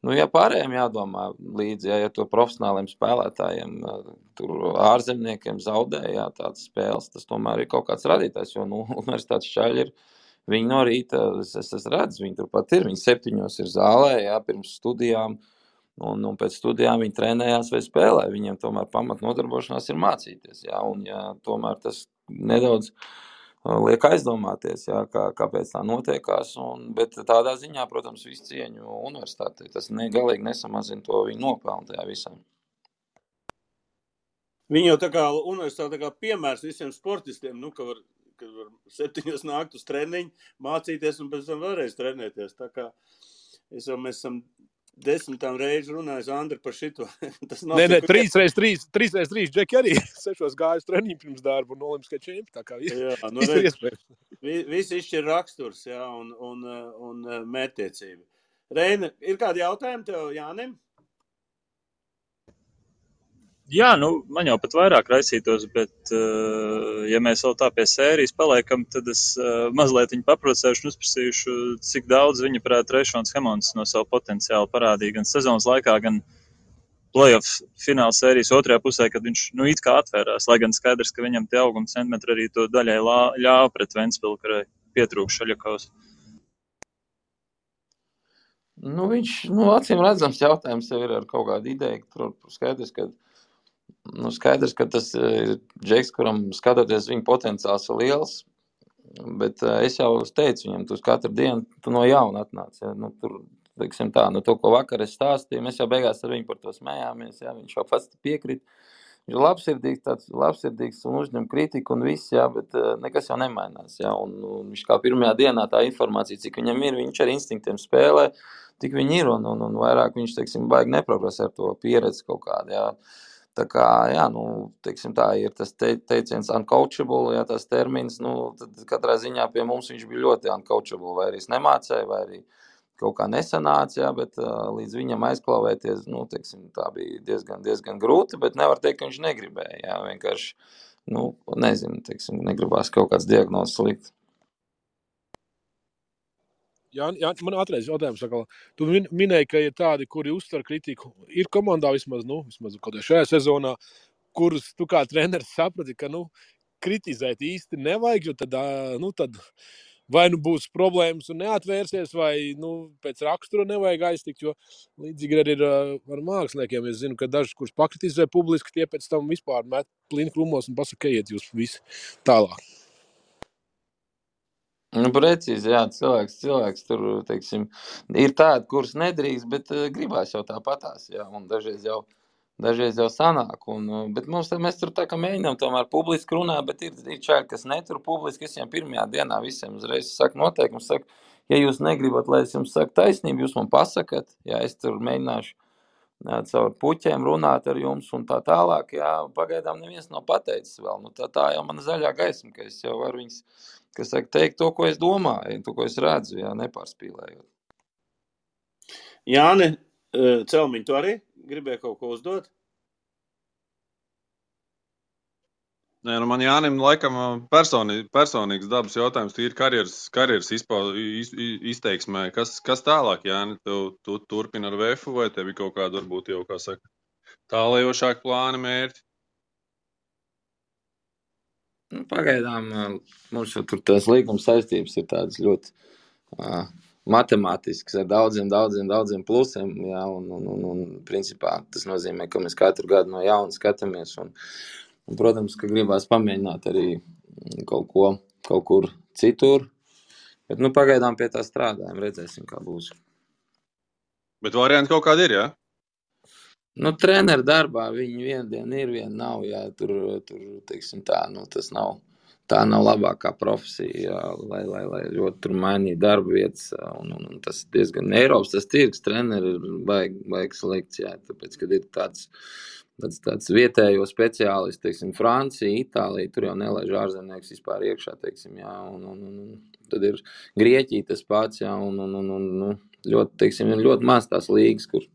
nu, ja pārējiem jādomā līdzi, ja, ja to profesionāliem spēlētājiem, tur ārzemniekiem zaudēja tādas spēles, tas tomēr ir kaut kāds radītājs, jo, nu, universitātes čāļi ir, viņi no rīta, es, es, es redzu, viņi tur pat ir, viņi septiņos ir zālē, jā, pirms studijām, un, un pēc studijām viņi trenējās vai spēlē, viņiem tomēr pamat nodarbošanās ir mācīties, jā, un ja tomēr tas nedaudz liek aizdomāties, jā, kā, kāpēc tā notiekās. Un, bet tādā ziņā, protams, visu cieņu universitātei. Tas ne, galīgi nesamazina to viņu nopelnu tajā visā. Viņi jau tā kā universitāte tā kā piemērs visiem sportistiem, nu, ka var, ka var septiņos nākt uz treniņu, mācīties un pēc tam vēlreiz trenēties. Tā kā es jau mēs esam desmitām reizes runājis Andri par šito. Tas nav Nē, nē, trīs reizes trīs, trīs reizes trīs, Džeki arī sešos gājus treniņu pirms darba un olimpiskā čempi, tā kā viss Jā, nu, viss ir iespējams. vi- visi izšķir raksturs, jā, un, un, un eh, mērķtiecība. Reina, ir kādi jautājumi tev, Jānim? Jā, nu, man jau pat vairāk raisītos, bet, uh, ja mēs vēl tā pie sērijas paliekam, tad es uh, mazliet viņu paprocēšu un uzprasīšu, cik daudz viņa prāt Reišons Hemons no savu potenciālu parādīja gan sezonas laikā, gan playoff fināla sērijas otrajā pusē, kad viņš, nu, it kā atvērās, lai gan skaidrs, ka viņam tie auguma centimetri arī to daļai lā- ļāva pret Ventspilu, kurai pietrūkst Šaļakovs. Nu, viņš, nu, acīm redzams, jautājums jau ir ar kaut kādu ideju. Tur skaidrs, ka Nu, skaidrs, ka tas ir džeks, kuram skatoties viņa potenciāls ir liels. Bet uh, es jau teicu viņam, tu katru dienu tu no jauna atnāc. Ja? Nu, tur, teiksim tā, nu, to, ko vakar es stāstīju, mēs jau beigās ar viņu par to smējāmies. Ja? Viņš jau pats piekrīt. Viņš ir labsirdīgs, tāds labsirdīgs un uzņem kritiku un viss, jā, bet uh, nekas jau nemainās. Jā, un, un viņš kā pirmajā dienā tā informācija, cik viņam ir, viņš ar instinktiem spēlē, tik viņi ir, un, un, un vairāk viņš, teiksim, baigi neprogresē ar to pieredzi kaut kādu, jā. Tā kā, jā, nu, teiksim tā, ir tas te, teiciens uncoachable, jā, tas termins, nu, tad katrā ziņā pie mums viņš bija ļoti uncoachable, vai arī es nemācēju, vai arī kaut kā nesanāca, jā, bet uh, līdz viņam aizklāvēties, nu, teiksim, tā bija diezgan, diezgan grūti, bet nevar teikt, ka viņš negribēja, jā, vienkārši, nu, nezinu, teiksim, negribās kaut kāds diagnozes likt. Jā, jā, man atreiz jautājums, sakal, tu min, minēji, ka ir tādi, kuri uztver kritiku. Ir komandā vismaz, nu, vismaz kaut šajā sezonā, kurus tu kā treneris saprati, ka, nu, kritizēt īsti nevajag, jo tad, nu, tad vai nu būs problēmas un neatvērsies, vai nu, pēc rakstura nevajag aiztikt. Jo līdzīgi arī ir ar māksliniekiem. Es zinu, ka daži, kurus pakritizē publiski, tie pēc tam vispār met plīni krūmos un pasaka, ejiet jūs visi tālāk. Nu, precīzi, jā, cilvēks, cilvēks tur, teiksim, ir tādi, kurus nedrīkst, bet uh, gribās jau tāpatās, jā, dažreiz jau, dažreiz jau sanāk, un, uh, bet mums, mēs tur tā kā mēģinām tomēr publiski runāt, bet ir, ir čāļi, kas netur publiski, es viņiem pirmajā dienā visiem uzreiz saku noteikumu, saku, ja jūs negribat, lai es jums saku taisnību, jūs man pasakat, jā, es tur mēģināšu caur puķiem runāt ar jums un tā tālāk, jā, pagaidām neviens nav pateicis vēl, nu tā, tā jau mana zaļā gaisma, ka es jau varu viņus kas saka, teikt to, ko es domāju, to, ko es redzu, jā, nepārspīlējot. Jāni, Celmiņ, tu arī gribēji kaut ko uzdot? Nē, nu man Jānim laikam personi, personīgs dabas jautājums, tīri karjeras, karjeras izpau, iz, izteiksmē. Kas, kas tālāk, Jāni? Tu, tu turpini ar VF vai tev ir kaut kāda, varbūt jau, kā saka, tālējošāk plāni, mērķi? Nu, pagaidām mums jau tur tās līguma saistības ir tādas ļoti uh, matemātiskas, ar daudziem, daudziem, daudziem plusiem. Jā, un, un, un, un, principā, tas nozīmē, ka mēs katru gadu no jauna skatāmies. Un, un, protams, ka gribās pamēģināt arī kaut ko kaut kur citur. Bet nu, pagaidām pie tā strādājam, redzēsim, kā būs. Bet varianti kaut kādi ir, jā? Ja? Nu, treneru darbā viņi vienu dienu ir, viena nav. Jā, tur, tur teiksim, tā, nu, tas nav. Tā nav labākā profesija, jā, lai, lai, lai ļoti tur mainītu darba vietas. Un, un, un tas diezgan Eiropas tas tirgus, treneri ir baigi, baigi slikts. Jā, tāpēc, kad ir tāds, tāds, tāds vietējo speciālists, teiksim, Francija, Itālija, tur jau nelaiž ārzemnieks vispār iekšā, teiksim, jā, un, un, un, un tad ir Grieķija tas pats, jā, un, un, un, un nu, ļoti, teiksim, ļoti maz tās līgas, kur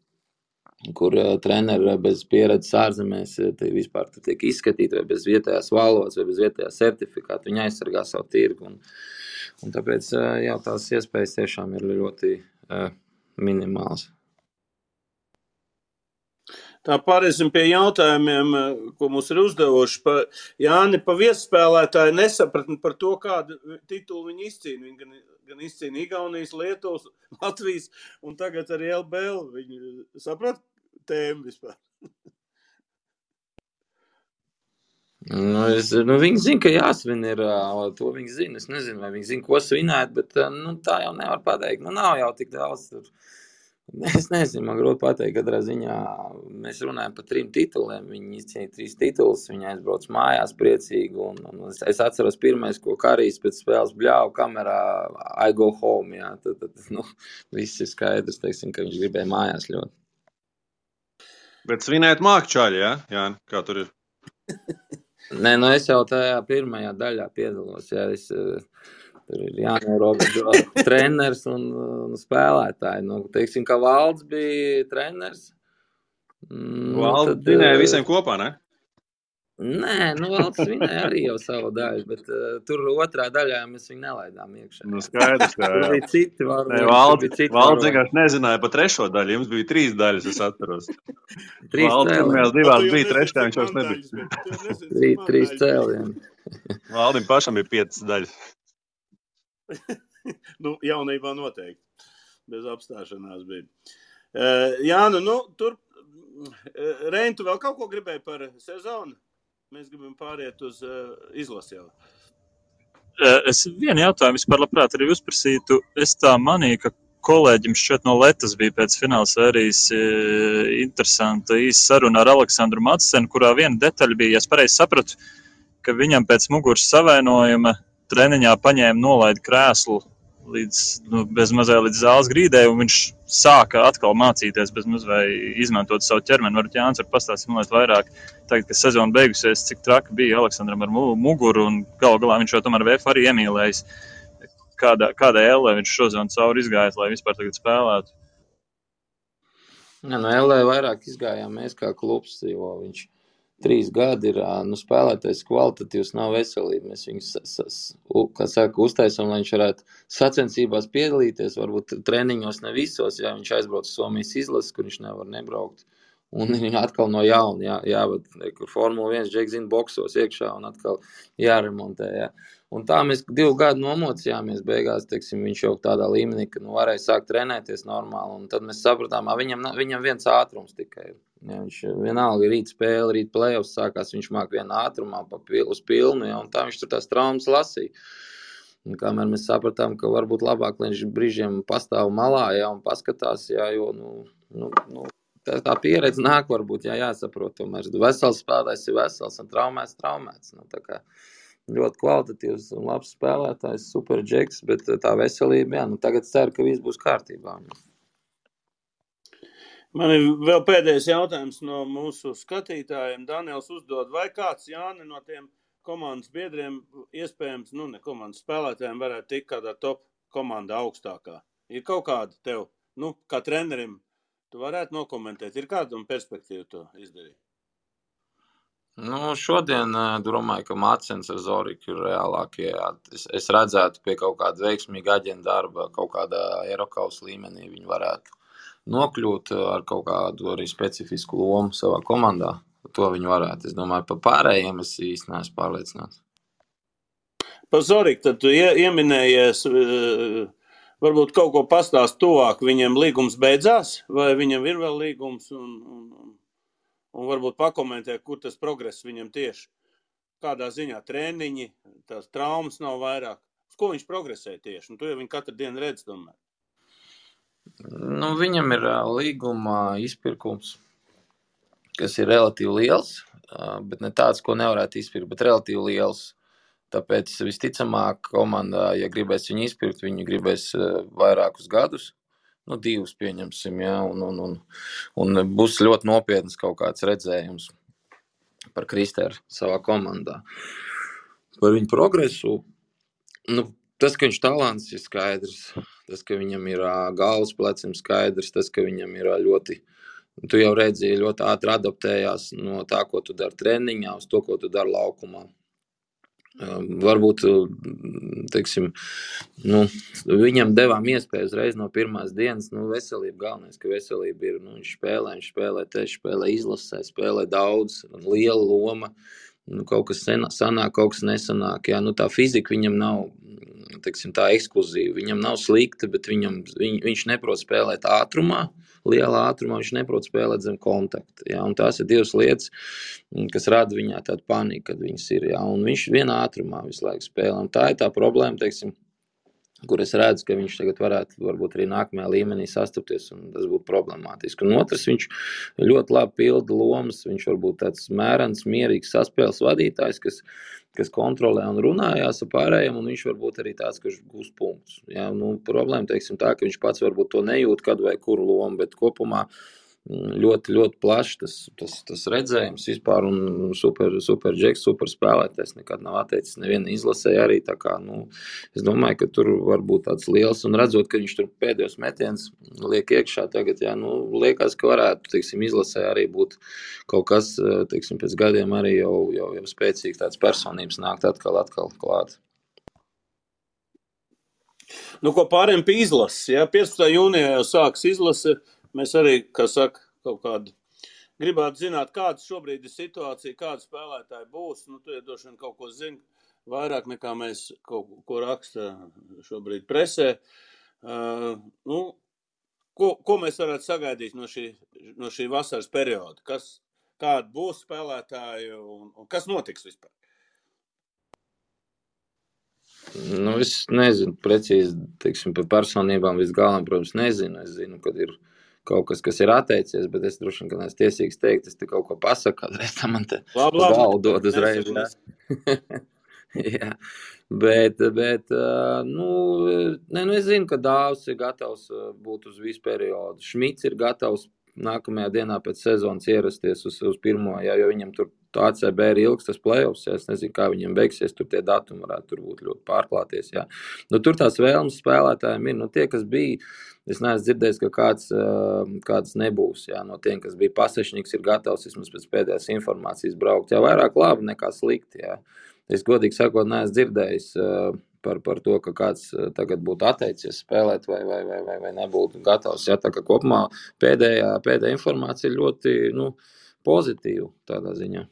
kur uh, treneri bez pieredzes ārzemēs vispār tiek izskatīti, vai bez vietējās valodas, vai bez vietējā certifikāta. Viņi aizsargā savu tirgu. Un, un tāpēc uh, jau tās iespējas tiešām ir ļoti uh, minimālas. Tā pāriesim pie jautājumiem, ko mums ir uzdevuši. Pa, Jāni, pa viesspēlētāju nesapratni par to, kādu titulu viņi izcīna. Viņi gan, gan izcīna Igaunijas, Lietuvas, Latvijas un tagad arī LBL. Viņi saprat, tēma vispār? Nu, es, nu, viņi zina, ka jāsvin ir. To viņi zina. Es nezinu, vai viņi zina, ko svinēt, bet nu, tā jau nevar pateikt. Nu, nav jau tik daudz. Tur. Es nezinu, man grūti pateikt, kādā ziņā mēs runājam par trim tituliem. Viņi izcīnīja trīs titulus, viņi aizbrauc mājās priecīgi. Un, un es, es atceros, pirmais, ko Karijs pēc spēles bļāva kamerā, I go home. Jā, tad, tad nu, viss ir skaidrs, teiksim, ka viņš gribēja mājās ļoti. Bet svinēt māku čaļi, ja? Jā, kā tur ir? Nē, nu es jau tajā pirmajā daļā piedalos. Jā, es, tur ir jānorobežo treneris un, un spēlētāji. Nu, teiksim, ka valds bija treneris. Nu, valds tad, vinēja visiem kopā, ne? Nē, nu, Valds vinēja arī jau savu daļu, bet uh, tur otrā daļā mēs viņu nelaidām iekšā. Nu, skaidrs, ka tur bija citi varoni. Valds, valds vienkārši nezināja par trešo daļu. Jums bija trīs daļas, es atceros. trīs valds pirmajās divās bija, trešajā viņš vairs nebija. Trīs, cēlieni. Valdim pašam bija piecas daļas. nu, jaunībā noteikti. Bez apstāšanās bija. Uh, jā, nu, nu tur Reini, tu vēl kaut ko gribēji par sezonu? Mēs gribam pāriet uz uh, izlasi jau. Es vienu jautājumu vispār labprāt arī uzprasītu. Es tā manīju, ka kolēģim šķiet no Latvijas bija pēc fināla sērijas interesanta īsa saruna ar Aleksandru Matsenu, kurā viena detaļa bija, ja es pareizi sapratu, ka viņam pēc muguras savainojuma treniņā paņēma nolaida krēslu līdz, nu, bezmazliet līdz zāles grīdē, un viņš sāka atkal mācīties bezmazliet izmantot savu ķermeni. Varbūt Jānis var pastāstīt man vairāk, tagad, kad sezona beigusies, cik traki bija Aleksandram ar muguru, un gal galā viņš jau tomēr VF arī iemīlējis. Kādā, kādā ellē viņš šodien cauri izgājis, lai vispār tagad spēlētu? Ja, no ellē vairāk izgājām mēs kā klubs, jo viņš ir trīs gadi ir nu, spēlētājs kvalitatīvs, nav veselība. Mēs viņu, kā saka, uztaisām, lai viņš varētu sacensībās piedalīties, varbūt treniņos ne visos, ja viņš aizbrauc uz Somijas izlases, kur viņš nevar nebraukt. Un viņa atkal no jauna, jā, jā bet kur Formula 1 džeks zina boksos iekšā un atkal jāremontē. Jā. Un tā mēs divu gadu nomocījāmies. Beigās teiksim, viņš jau tādā līmenī, ka nu, varēja sākt trenēties normāli. Un tad mēs sapratām, ka viņam, viņam viens ātrums tikai ir. Ja, viņš vienalga rīt spēle, rīt plēsoņš sākās. Viņš māca vienā ātrumā, pa pil, uz pilnu, ja, un tā viņš tur tās traumas lasīja. Un kamēr mēs sapratām, ka varbūt labāk, viņš brīžiem pastāv malā, ja, un paskatās, ja, jo, nu, nu, nu, tā, tā pieredze nāk, varbūt, ja jāsaprot, tomēr vesels spēlētājs ir vesels un traumēts, traumēts. Nu, kā, ļoti kvalitatīvs un labs spēlētājs, super džeks, bet tā veselība, jā, nu tagad ceru, ka viss būs kārtībā. Viņam. Man ir vēl pēdējais jautājums no mūsu skatītājiem. Daniels uzdod, vai kāds Jāni no tiem komandas biedriem, iespējams, nu, ne komandas spēlētājiem, varētu tikt kādā top komandā augstākā? Ir kaut kāda tev, nu, kā trenerim, tu varētu nokomentēt, ir kāda perspektīva to izdarīt? Nu, šodien domāju, ka Mācis ar Zoriku ir reālākie. Es, es redzētu, pie kaut kāda veiksmīga aģenta darba, kaut kādā Eiropas līmenī viņi varētu nokļūt ar kaut kādu arī specifisku lomu savā komandā. To viņi varētu. Es domāju, par pārējiem es īstenībā neesmu pārliecināts. Par Zoriku tad tu ieminējies, varbūt kaut ko pastāst tuvāk. Viņam līgums beidzās, vai viņam ir vēl līgums? Un, un, un varbūt pakomentē, kur tas progress viņam tieši. Kādā ziņā treniņi, tās traumas nav vairāk. Uz ko viņš progresē tieši? Un tu jau viņu katru dienu redz, domāju. Nu, viņam ir līguma izpirkums, kas ir relatīvi liels, bet ne tāds, ko nevarētu izpirkt, bet relatīvi liels. Tāpēc visticamāk, komanda, ja gribēs viņu izpirkt, viņi gribēs vairākus gadus, nu, divus pieņemsim, ja, un, un, un, un būs ļoti nopietns kaut kāds redzējums par Kristēru savā komandā. Par viņu progresu, nu, tas, ka viņš talants ir skaidrs, tas, ka viņam ir galvas plecim skaidrs, tas, ka viņam ir ļoti, tu jau redzi, ļoti ātri adaptējās no tā, ko tu dari treniņā, uz to, ko tu dari laukumā. Varbūt teiksim, nu, viņam devām iespēju uzreiz no pirmās dienas. Nu, veselība galvenais, ka veselība ir. Nu, viņš spēlē, viņš spēlē te, spēlē izlasē, spēlē daudz, liela loma. Nu, kaut kas sanāk, kaut kas nesanāk. Jā, nu, tā fizika viņam nav teiksim, tā ekskluzīva. Viņam nav slikta, bet viņam, viņ, viņš neprot spēlēt ātrumā, lielā ātrumā. Viņš neprot spēlēt zem kontakta. Un tās ir divas lietas, kas rada viņā tādu paniku, kad viņas ir. Ja? Un viņš vienā ātrumā visu laiku spēlē. Un tā ir tā problēma, teiksim, kur es redzu, ka viņš tagad varētu varbūt arī nākamajā līmenī sastapties, un tas būtu problemātiski. Un otrs, viņš ļoti labi pilda lomas, viņš varbūt tāds mērens, mierīgs saspēles vadītājs, kas kas kontrolē un runājās ar pārējiem, un viņš var būt arī tāds, kurš gūs punktus. Jā, nu, problēma, teiksim, tā, ka viņš pats varbūt to nejūt, kad vai kuru lomu, bet kopumā mm, ļoti, ļoti plašs tas, tas, tas redzējums vispār, un super, super džeks, super spēlētājs. Nekad nav atteicis neviena izlasē arī. Kā, nu, es domāju, ka tur var būt tāds liels, un redzot, ka viņš tur pēdējos metienus liek iekšā, tagad, jā, nu, liekas, ka varētu, teiksim, izlasē arī būt kaut kas, teiksim, pēc gadiem arī jau, jau, jau spēcīgs tāds personības nākt atkal, atkal klāt. Nu, ko pārējiem pie izlases, ja 15. jūnijā jau sāks izlase, mēs arī, kā saka, kaut kādu gribētu zināt, kāda šobrīd ir situācija, kāda spēlētāji būs. Nu, tu iedoši vien kaut ko zini vairāk nekā mēs kaut ko raksta šobrīd presē. Uh, nu, ko, ko mēs varētu sagaidīt no šī, no šī vasaras perioda? Kas, kādi būs spēlētāji un, un kas notiks vispār? Nu, es nezinu precīzi teiksim, par personībām. Visgalvenais, protams, nezinu. Es zinu, ka ir kaut kas, kas ir atteicies, bet es droši vien neesmu tiesīgs teikt, es te kaut ko pasaku. Kādreiz tam man te valdot uzreiz. Jā. Bet, bet nu, ne, nu es zinu, ka Dāvs ir gatavs būt uz visu periodu. Šmits ir gatavs nākamajā dienā pēc sezonas ierasties uz, uz pirmo, jā, jo viņam tur ACB ir ilgs tas playoffs. Jā, es nezinu, kā viņiem beigsies. Tur tie datumi varētu būt ļoti pārklāties. Jā. Nu, tur tās vēlmes spēlētājiem ir. Nu, tie, kas bija, es neesmu dzirdējis, ka kāds, kāds nebūs. Jā, no tiem, kas bija pasešņiks, ir gatavs vismaz pēc pēdējās informācijas braukt. Jā, vairāk labi nekā slikti. Jā. Es godīgi sakot, neesmu dzirdējis par, par to, ka kāds tagad būtu atteicies spēlēt, vai, vai, vai, vai, vai nebūtu gatavs. Jā, tā kā kopumā pēdējā, pēdējā informācija ir ļoti nu, pozitīva tādā ziņā.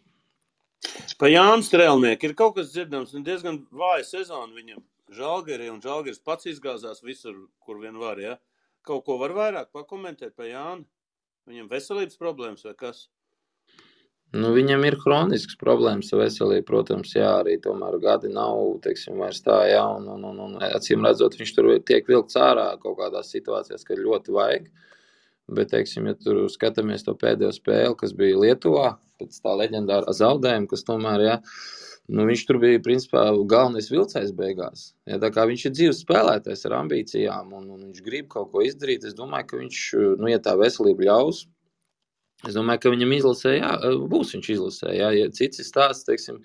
Pa Jānis Strēlnieku ir kaut kas dzirdams, un diezgan vāja sezona viņam. Žalgari un Žalgaris pats izgāzās visur, kur vien var, ja? Kaut ko var vairāk pakomentēt pa Jāni? Viņam veselības problēmas vai kas? Nu, viņam ir kronisks problēmas ar veselību, protams, jā, arī tomēr gadi nav, teiksim, vairs tā, jā, un, un, un, un acīm redzot, viņš tur tiek vilkts ārā kaut kādās situācijās, kad ļoti vajag. Bet, teiksim, ja tur skatāmies to pēdējo spēli, kas bija Lietuvā, pēc tā leģendārā zaudējuma, kas tomēr, jā, nu, viņš tur bija, principā, galvenais vilcējs beigās. Ja, tā kā viņš ir dzīves spēlētājs ar ambīcijām, un, un viņš grib kaut ko izdarīt, es domāju, ka viņš, nu, ja tā veselība ļaus, Es domāju, ka viņam izlasē, jā, būs viņš izlasē. Jā, ja cits stāsts, teiksim,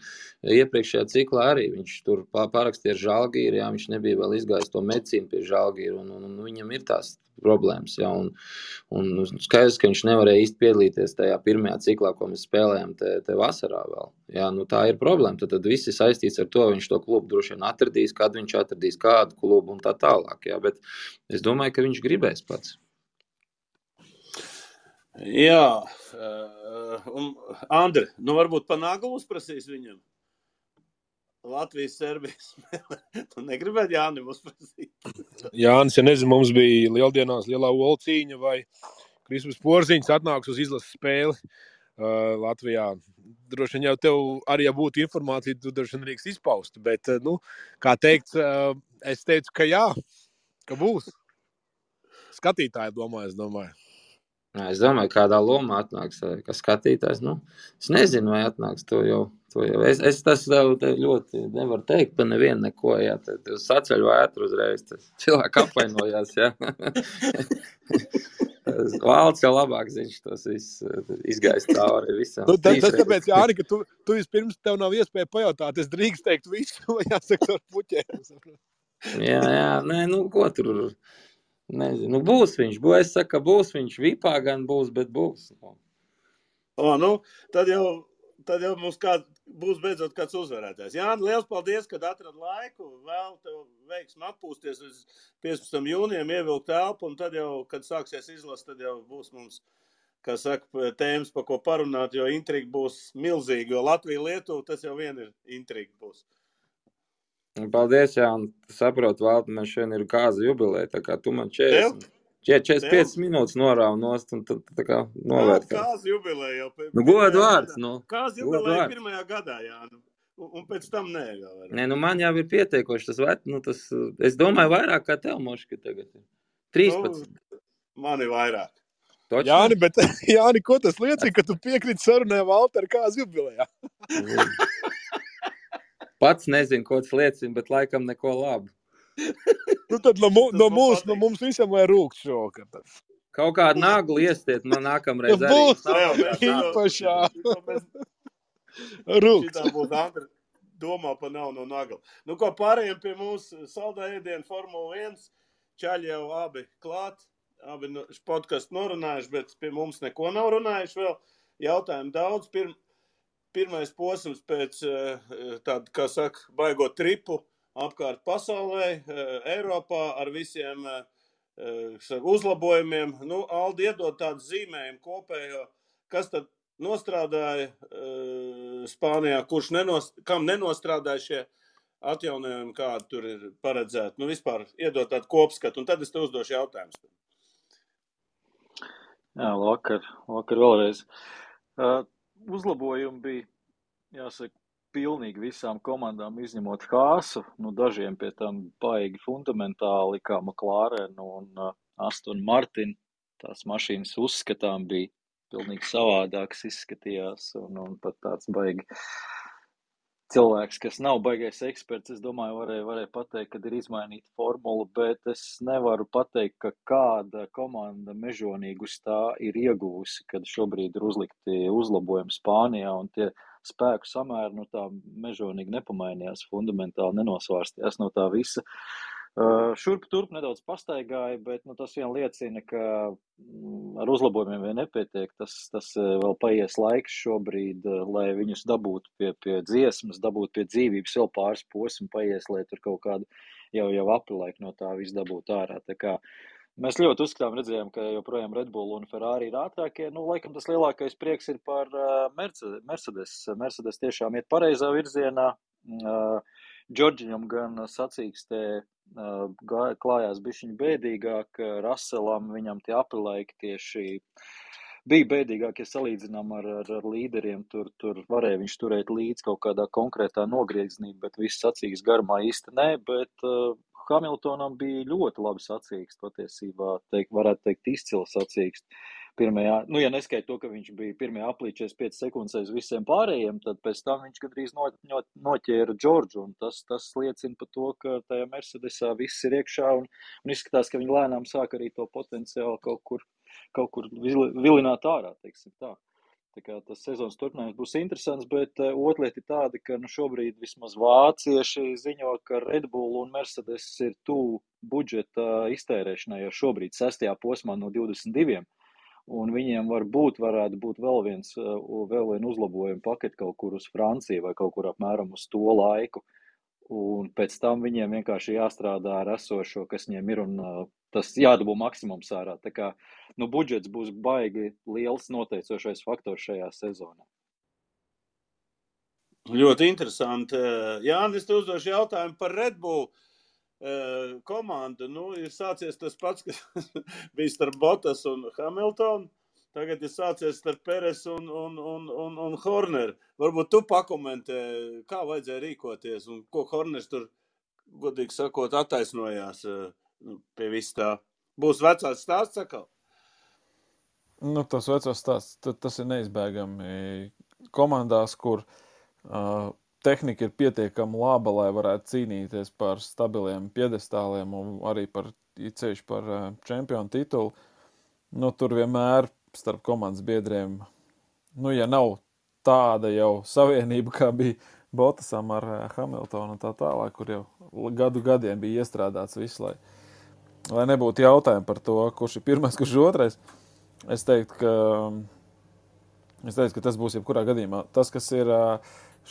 iepriekšējā ciklā arī viņš tur parakstīja ar žālgīru, jā, viņš nebija vēl izgājis to medicīnu pie žālgīru, un, un, un viņam ir tās problēmas, jā, un, un skaidrs, ka viņš nevarēja īsti piedalīties tajā pirmajā ciklā, ko mēs spēlējām te, te vasarā vēl. Jā, nu tā ir problēma, tad, tad viss ir saistīts ar to, viņš to klubu droši vien atradīs, kad viņš atradīs kādu klubu un tā tālāk, jā, bet es domāju, ka viņš gribēs pats. Jā, uh, un Andri, nu varbūt pa naglu uzprasīs viņam. Latvijas, Serbijas spēle. Tu negribētu Jāni uzprasīt? Jānis, ja nezinu, mums bija lieldienās lielā olcīņa vai Kristus Porziņš atnāks uz izlases spēli uh, Latvijā. Droši vien jau tev arī ja būtu informācija, tu droši vien drīkst izpaust, bet, uh, nu, kā teikts, uh, es teicu, ka jā, ka būs. Skatītāji domā, es domāju. Es domāju, kādā lomā atnāks kā skatītājs. Nu, es nezinu, vai atnāks to jau. To jau. Es, es tas ļoti nevaru teikt par nevienu neko. Jā, tad uz saceļu vētru uzreiz. Cilvēki apvainojās. Valsts jau labāk zina tos visus izgājis cauri visam. Nu, tas, tas tāpēc, Jāni, ka tu, tu vispirms tev nav iespēja pajautāt, es drīkst teikt visu, vai jāsaka ar puķiem. jā, jā, nē, nu, ko tur Nezinu, nu, būs viņš. Būs, es saku, būs viņš. Vipā gan būs, bet būs. O, nu, tad jau, tad jau mums kād, būs beidzot kāds uzvarētājs. Jā, liels paldies, ka atradi laiku. Vēl tev veiksmi atpūsties līdz 15. jūnijam, ievilkt telpu, un tad jau, kad sāksies izlase, tad jau būs mums, kā saka, tēmas, pa ko parunāt, jo intriga būs milzīga, jo Latvija, Lietuva, tas jau vien ir intriga būs. Paldies, Jā, un saprotu, Valti, man šodien ir kāza jubileja, tā kā tu man 40, 45 Tev? minūtes norāvi nost, un tad tā kā novērt. Kāza jubileja jau. Pēc, nu, god vārds, nu. Kāza jubileja pirmajā gadā, Jā. Nu, un pēc tam nē, vēl. Nē, nu man jau ir pietiekoši tas, vai, nu tas, es domāju, vairāk kā tev, Moška, tagad ir. 13. Nu, man ir vairāk. Točni? Jāni, bet Jāni, ko tas liecina, ka tu piekriti sarunai Valter kāza jubilejā? Pats nezinu, ko tas liecina, bet laikam neko labu. nu, tad no, mu, no, mūs, no mums visiem lai rūkst šokar. Kaut kādu naglu iestiet man nākamreiz. Nu, būs īpašā. Andra domā par naudu no nagla. Nu, ko pārējiem pie mūsu saldā ēdienu Formula 1. Čaļi jau abi klāt. Abi podkāstu norunājuši, bet pie mums neko nav runājuši vēl. Jautājumu daudz. Pirm, pirmais posms pēc eh, tāda, kā saka, baigot tripu apkārt pasaulē, eh, Eiropā ar visiem eh, saka, uzlabojumiem. Nu, Aldi iedod tādu zīmējumu kopējo, kas tad nostrādāja Spānijā, kurš nenos, kam nenostrādāja šie atjaunojumi, kādi tur ir paredzēti. Nu, vispār iedot tādu kopskatu, un tad es te uzdošu jautājumus. Jā, vakar, vakar vēlreiz. Uh, uzlabojumi bija, jāsaka, pilnīgi visām komandām, izņemot Hāsu. Nu, dažiem pie tam baigi fundamentāli, kā Maklārēna un uh, Aston Martin. Tās mašīnas uzskatām bija pilnīgi savādākas izskatījās un, un pat tāds baigi cilvēks, kas nav baigais eksperts, es domāju, varēja, varēja pateikt, ka ir izmainīta formula, bet es nevaru pateikt, ka kāda komanda mežonīgi uz tā ir ieguvusi, kad šobrīd ir uzlikti uzlabojumi Spānijā un tie spēku samēri nu, tā mežonīgi nepamainījās, fundamentāli nenosvārstījās no tā visa. Uh, šurp turp nedaudz pastaigāja, bet nu, tas vien liecina, ka mm, ar uzlabojumiem vien nepietiek. Tas, tas vēl paies laiks šobrīd, lai viņus dabūtu pie, pie dziesmas, dabūtu pie dzīvības, vēl pāris posmi paies, lai tur kaut kādu jau, jau apilaiku no tā viss dabūtu ārā. Kā Mēs ļoti uzskatām, redzējām, ka joprojām Red Bull un Ferrari ir ātrākie. Nu, laikam tas lielākais prieks ir par Mercedes. Mercedes tiešām iet pareizā virzienā. Džordžiņam gan sacīkstē klājās bišķiņ bēdīgāk, Raselam viņam tie apilaiki tieši bija bēdīgāk, ja salīdzinām ar, ar, ar līderiem. Tur, tur varēja viņš turēt līdz kaut kādā konkrētā nogriezienī, bet viss sacīks garumā īsti nē, bet uh, Hamiltonam bija ļoti labi sacīks, patiesībā, teikt, varētu teikt, izcils sacīks. Pirmajā, nu, ja neskaita to, ka viņš bija pirmajā aplīčēs 5 sekundes aiz visiem pārējiem, tad pēc tam viņš gandrīz no, no, noķēra Džordžu, tas, tas liecina par to, ka tajā Mercedesā viss ir iekšā, un, un izskatās, ka viņi lēnām sāk arī to potenciālu kaut kur, kaut kur vilināt ārā, teiksim tā. Tā kā tas sezonas turpinājums būs interesants, bet uh, otra lieta ir tāda, ka nu, šobrīd vismaz vācieši ziņo, ka Red Bull un Mercedes ir tuvu budžeta iztērēšanai jau šobrīd, sestajā posmā no 22. Un viņiem varbūt varētu būt vēl viens, uh, vēl viena uzlabojuma pakete kaut kur uz Franciju vai kaut kur apmēram uz to laiku. Un pēc tam viņiem vienkārši jāstrādā ar esošo, kas viņiem ir, un uh, tas jādabū maksimums ārā. Tā kā nu, budžets būs baigi liels noteicošais faktors šajā sezonā. Ļoti interesanti. Jānis, tu uzdošu jautājumu par Red Bull uh, komandu. Nu, ir sācies tas pats, kas bija starp Botas un Hamiltonu. Tagad ir sācies starp Peres un, un, un, un, un Horneru. Varbūt tu pakomentē, kā vajadzēja rīkoties un ko Horners tur, godīgi sakot, attaisnojās. Uh, nu, pie viss tā. Būs vecās stāsts atkal. Nu, tas vecais stāsts, tas ir neizbēgami komandās, kur uh, tehnika ir pietiekami laba, lai varētu cīnīties par stabiliem piedestāliem un arī par ceļš par uh, čempionu titulu. Nu, tur vienmēr starp komandas biedriem, nu, ja nav tāda jau savienība, kā bija Botasam ar uh, Hamiltonu un tā tālāk, kur jau gadu gadiem bija iestrādāts visu laiku lai nebūtu jautājumu par to, kurš ir pirmais, kurš ir otrais, es teiktu, ka, es teiktu, ka tas būs jebkurā gadījumā. Tas, kas ir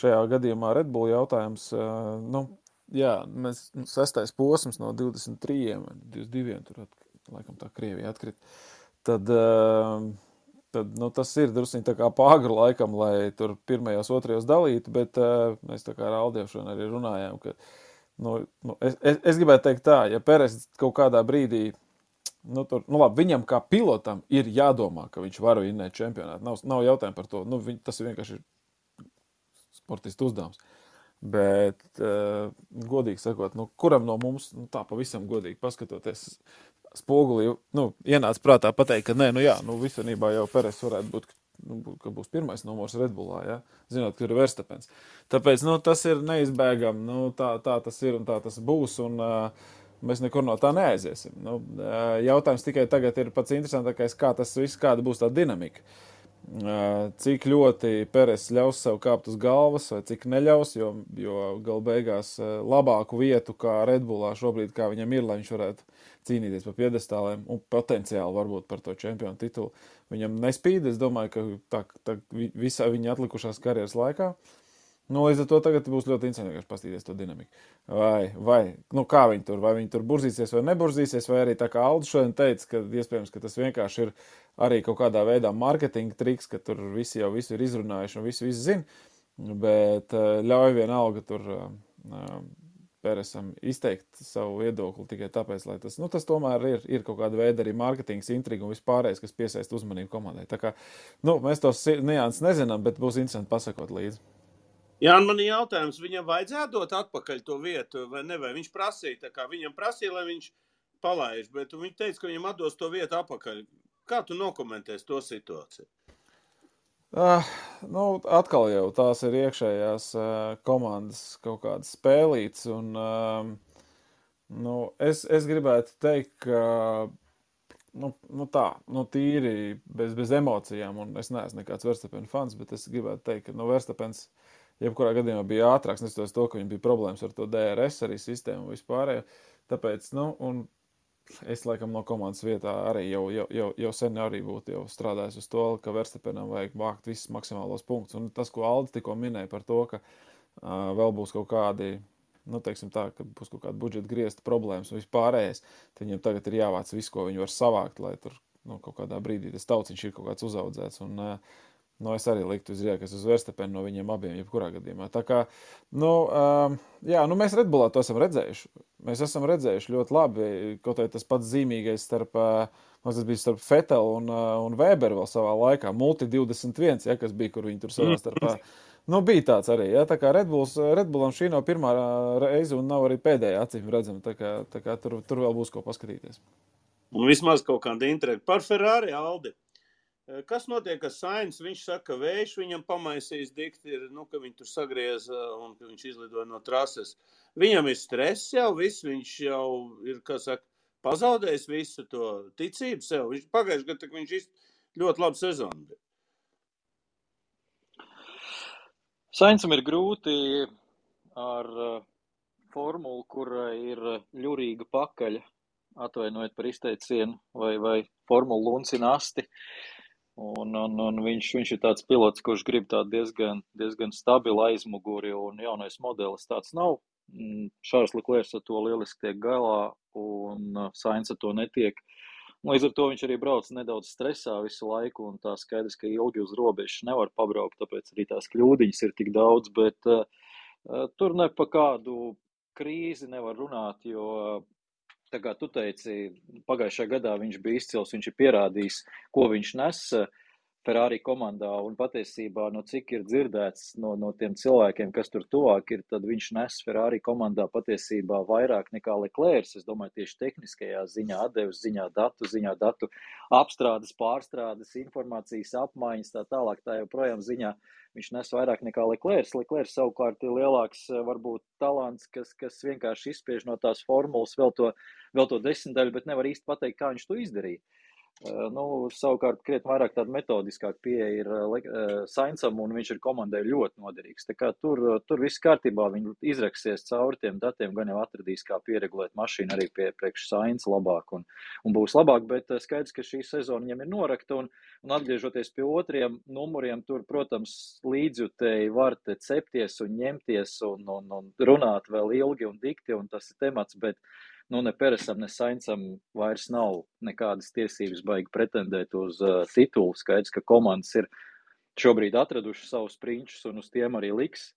šajā gadījumā Red Bull jautājums, nu, jā, mēs nu, sestais posms no 23, 22, tur laikam tā Krievija atkrit, tad, tad nu, tas ir drusku tā kā pāgru laikam, lai tur pirmajos, otrajos dalītu, bet mēs tā kā ar šodien arī runājām, ka Nu, nu, es, es, es gribētu teikt, tā, ja Pēters kaut kādā brīdī, nu, tur, nu, labi, viņam kā pilotam ir jādomā, ka viņš var vinnēt čempionātu. Nav, nav jautājumu par to. Nu, viņ, tas ir sportistu uzdevums. Bet, uh, godīgi sakot, nu, kuram no mums, nu, tā pavisam godīgi paskatoties, spogulī, nu, ienāca prātā pateikt, ka nē, nu jā, nu, vispār jau Pēters varētu būt nu, ka būs pirmais numurs Redbullā, ja? zinot, ka ir Verstapens. Tāpēc nu, tas ir neizbēgami. Nu, tā, tā tas ir un tā tas būs. Un, uh, Mēs nekur no tā neaiziesim. Nu, uh, jautājums tikai tagad ir pats interesantākais, kā tas viss, kāda būs tā dinamika. Uh, cik ļoti Pēters ļaus sev kāpt uz galvas, vai cik neļaus, jo, jo galu beigās labāku vietu kā Redbullā šobrīd, kā viņam ir, lai viņš varētu cīnīties par piedestāliem un potenciāli varbūt par to čempionu titulu. Viņam nespīd, es domāju, ka tā, tā visā viņa atlikušās karjeras laikā. Nu, līdz ar to tagad būs ļoti interesanti paskatīties to dinamiku. Vai, vai nu, kā viņi tur, vai viņi tur burzīsies vai neburzīsies, vai arī tā kā Aldis šodien teica, ka iespējams, ka tas vienkārši ir arī kaut kādā veidā mārketinga triks, ka tur visi jau visu ir izrunājuši un visi, visi zina, bet ļauj vienalga tur Pēresam izteikt savu viedokli tikai tāpēc, lai tas, nu, tas tomēr ir, ir kaut kāda veida arī mārketings, intriga un vispārējais, kas piesaista uzmanību komandai. Tā kā, nu, mēs tos nianses nezinām, bet būs interesanti pasakot līdzi. Jā, man ir jautājums, viņam vajadzētu dot atpakaļ to vietu, vai ne? Vai viņš prasīja, tā kā viņam prasīja, lai viņš palaiž, bet viņš teica, ka viņam atdos to vietu atpakaļ. Kā tu nokomentēsi to situāciju? Uh, nu, atkal jau tās ir iekšējās uh, komandas kaut kādas spēlītas. Un, uh, nu, es, es gribētu teikt, ka nu, nu tā, nu, tīri bez, bez emocijām, un es neesmu nekāds Verstapena fans, bet es gribētu teikt, ka nu, Verstapens jebkurā gadījumā bija ātrāks, neskatoties to, ka viņam bija problēmas ar to DRS arī sistēmu un vispārējo. Tāpēc, nu, un Es laikam no komandas vietā arī jau, jau, jau, jau sen arī būtu strādājis uz to, ka Verstapenam vajag vākt visus maksimālos punktus. Un tas, ko Aldis tikko minēja par to, ka uh, vēl būs kaut kādi, nu, teiksim tā, ka būs kaut kāda budžeta griezta problēmas un vispārējais, viņiem tagad ir jāvāc viss, ko viņi var savākt, lai tur nu, kaut kādā brīdī tas tauciņš ir kaut kāds uzaudzēts. Un, uh, Nu, es arī liktu uz riekas uz Verstapenu no viņiem abiem, jebkurā gadījumā. Tā kā, nu, um, jā, nu mēs Redbullā to esam redzējuši. Mēs esam redzējuši ļoti labi, kaut arī tas pats zīmīgais starp, uh, tas bija starp Fetelu un, uh, un Weberu vēl savā laikā, Multi 21, ja, kas bija, kur viņi tur savā starpā. Nu, bija tāds arī. Ja, tā kā Redbulls, Redbullam šī nav pirmā reize un nav arī pēdējā acīm redzama. Tā kā, tā kā tur, tur vēl būs ko paskatīties. Un vismaz kaut kāda interese par Ferrari Aldi. Eh, kas notiek ar Sainz? Viņš saka, ka vējš viņam pamaisījis dikti, ir, nu, ka viņi tur sagrieza un ka viņš izlidoja no trases. Viņam ir stress jau, viss, viņš jau ir, kā saka, pazaudējis visu to ticību sev. Viņš pagājuši gadu, viņš ļoti labu sezonu. Sainsam ir grūti ar eh, formulu, kurai ir ļurīga pakaļa, atvainojiet par izteicienu, vai, vai formulu luncinasti. Uh, Un, un, un viņš, viņš ir tāds pilots, kurš grib tādu diezgan, diezgan stabilu aizmuguri, un jaunais modelis tāds nav. Mm, Šārs Liklērs ar to lieliski tiek galā, un uh, Sainz ar to netiek. Līdz ar to viņš arī brauc nedaudz stresā visu laiku, un tā skaidrs, ka ilgi uz robežas nevar pabraukt, tāpēc arī tās kļūdiņas ir tik daudz, bet uh, uh tur ne pa kādu krīzi nevar runāt, jo tā kā tu teici, pagājušajā gadā viņš bija izcils, viņš ir pierādījis, ko viņš nes Ferrari komandā. Un patiesībā, no cik ir dzirdēts no, no tiem cilvēkiem, kas tur tuvāk ir, tad viņš nes Ferrari komandā patiesībā vairāk nekā Leclerc. Es domāju, tieši tehniskajā ziņā, atdeves ziņā, datu ziņā, datu apstrādes, pārstrādes, informācijas apmaiņas, tā tālāk, tā joprojām ziņā. Viņš nes vairāk nekā Leclerc. Leclerc savukārt ir lielāks, varbūt, talants, kas, kas vienkārši izspiež no tās formulas vēl to, vēl to desmitaļu, bet nevar īsti pateikt, kā viņš to izdarīja. Eh, nu, savukārt, krietni vairāk tāda metodiskāka pieeja ir uh, Sainsam, un viņš ir komandai ļoti noderīgs. Tur, tur viss kārtībā, viņi izraksies cauri tiem datiem, gan jau atradīs, kā pieregulēt mašīnu arī pie priekš Sainsa labāk, un, un būs labāk, bet skaidrs, ka šī sezona viņam ir norakta, un, un atgriežoties pie otriem numuriem, tur, protams, līdzjutēji var te cepties un ņemties un, un, un runāt vēl ilgi un dikti, un tas ir temats, bet nu, ne Peresam, ne Sainsam vairs nav nekādas tiesības baigi pretendēt uz uh, titulu. Skaidrs, ka komandas ir šobrīd atradušas savus prinčus un uz tiem arī liks.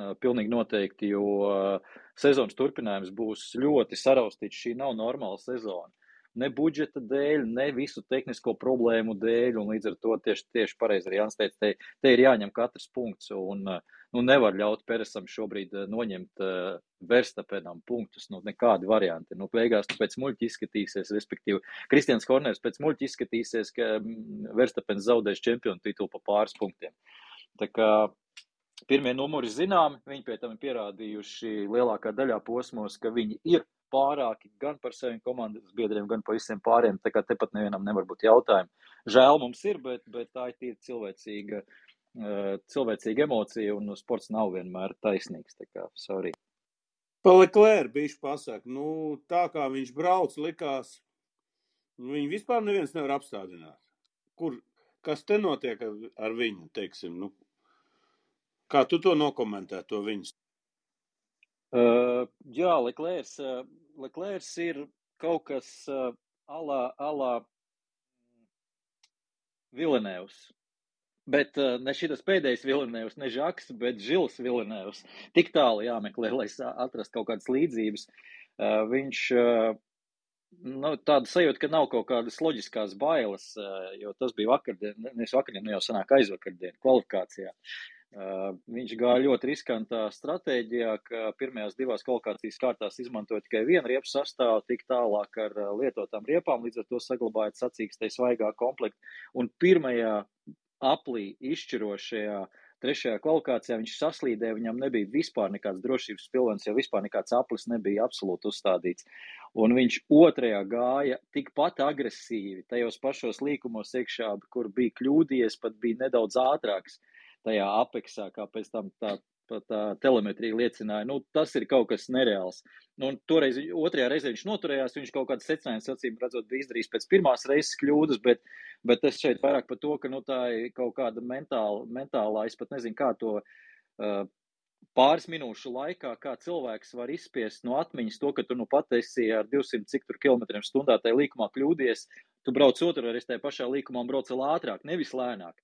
Uh, pilnīgi noteikti, jo uh, sezonas turpinājums būs ļoti saraustīts. Šī nav normāla sezona. Ne budžeta dēļ, ne visu tehnisko problēmu dēļ, līdz ar to tieši, tieši pareizi arī Jānis teica, te, te ir jāņem katrs punkts. Un, nu, nevar ļaut Peresam šobrīd eh, noņemt uh, Verstapenam punktus. Nu, nekādi varianti. Nu, beigās tu pēc muļķa izskatīsies, respektīvi, Kristians Horners pēc muļķa izskatīsies, ka mm, Verstapens zaudēs čempionu titulu pa pāris punktiem. Tā kā pirmie numuri zināmi, viņi pie tam ir pierādījuši lielākā daļā posmos, ka viņi ir pārāki gan par saviem komandas biedriem, gan par visiem pāriem. Tā kā tepat nevienam nevar būt jautājumu. Žēl mums ir, bet, bet tā ir tīri cilvēcīga uh, cilvēcīga emocija, un sports nav vienmēr taisnīgs. Tā kā, sorry. Paliklēr bija pasaka, nu, tā kā viņš brauc, likās, nu, viņu vispār neviens nevar apstādināt. Kur, kas te notiek ar, ar viņu, teiksim, nu, kā tu to nokomentē, to viņas? Uh, jā, Leklērs, uh, Leklērs ir kaut kas uh, alā, alā Vilenēvs Bet uh, ne šis pēdējais Vilnius, ne Žaks, bet Žils Vilnius. Tik tālu jāmeklē, lai atrastu kaut kādas līdzības. Uh, viņš uh, nu, tāda sajūta, ka nav kaut kādas loģiskās bailes, uh, jo tas bija vakardien, nevis vakardien, nu jau sanāk aizvakardien kvalifikācijā. Viņš gāja ļoti riskantā stratēģijā, ka pirmajās divās kvalifikācijas kārtās izmantoja tikai vienu riepu sastāvu, tik tālāk ar lietotām riepām, līdz ar to saglabājot sacīkstē svaigā komplektu. Un pirmajā aplī izšķirošajā trešajā kvalifikācijā viņš saslīdēja, viņam nebija vispār nekāds drošības pilvens, jo vispār nekāds aplis nebija absolūti uzstādīts. Un viņš otrajā gāja tikpat agresīvi tajos pašos līkumos iekšā, kur bija kļūdījies, pat bija nedaudz ātrāks tajā apeksā, kā pēc tam tā uh, telemetrija liecināja, nu, tas ir kaut kas nereāls. Nu, toreiz, otrajā reizē viņš noturējās, viņš kaut kādas secinājumus, acīm redzot, bija izdarījis pēc pirmās reizes kļūdas, bet, bet es šeit vairāk par to, ka, nu, tā ir kaut kāda mentāla, mentālā, es pat nezinu, kā to uh, pāris minūšu laikā, kā cilvēks var izspiest no atmiņas to, ka tu nu pat esi ar 200 cik tur kilometriem stundā tajā līkumā kļūdies, tu brauc otru reizi tajā pašā līkumā un brauc vēl ātrāk, nevis lēnāk.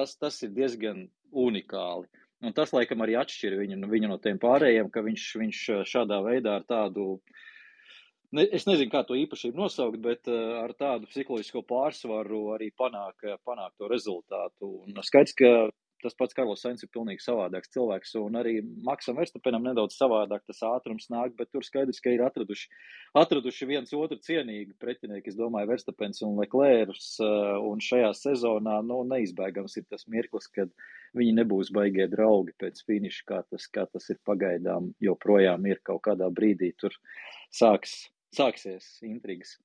Tas, tas ir diezgan unikāli. Un tas, laikam, arī atšķir viņu, viņu no tiem pārējiem, ka viņš, viņš šādā veidā ar tādu, ne, es nezinu, kā to īpašību nosaukt, bet ar tādu psiholoģisko pārsvaru arī panāk, panāk to rezultātu. Un skaidrs, ka tas pats Karls Sainz ir pilnīgi savādāks cilvēks, un arī Maksam Verstapenam nedaudz savādāk tas ātrums nāk, bet tur skaidrs, ka ir atraduši, atraduši viens otru cienīgu pretinieki, es domāju, Verstapens un Leclerc, uh, un šajā sezonā, nu, neizbēgams ir tas mirklis, kad viņi nebūs baigie draugi pēc finiša, kā tas, kā tas ir pagaidām, joprojām ir kaut kādā brīdī tur sāks, sāksies intrigas.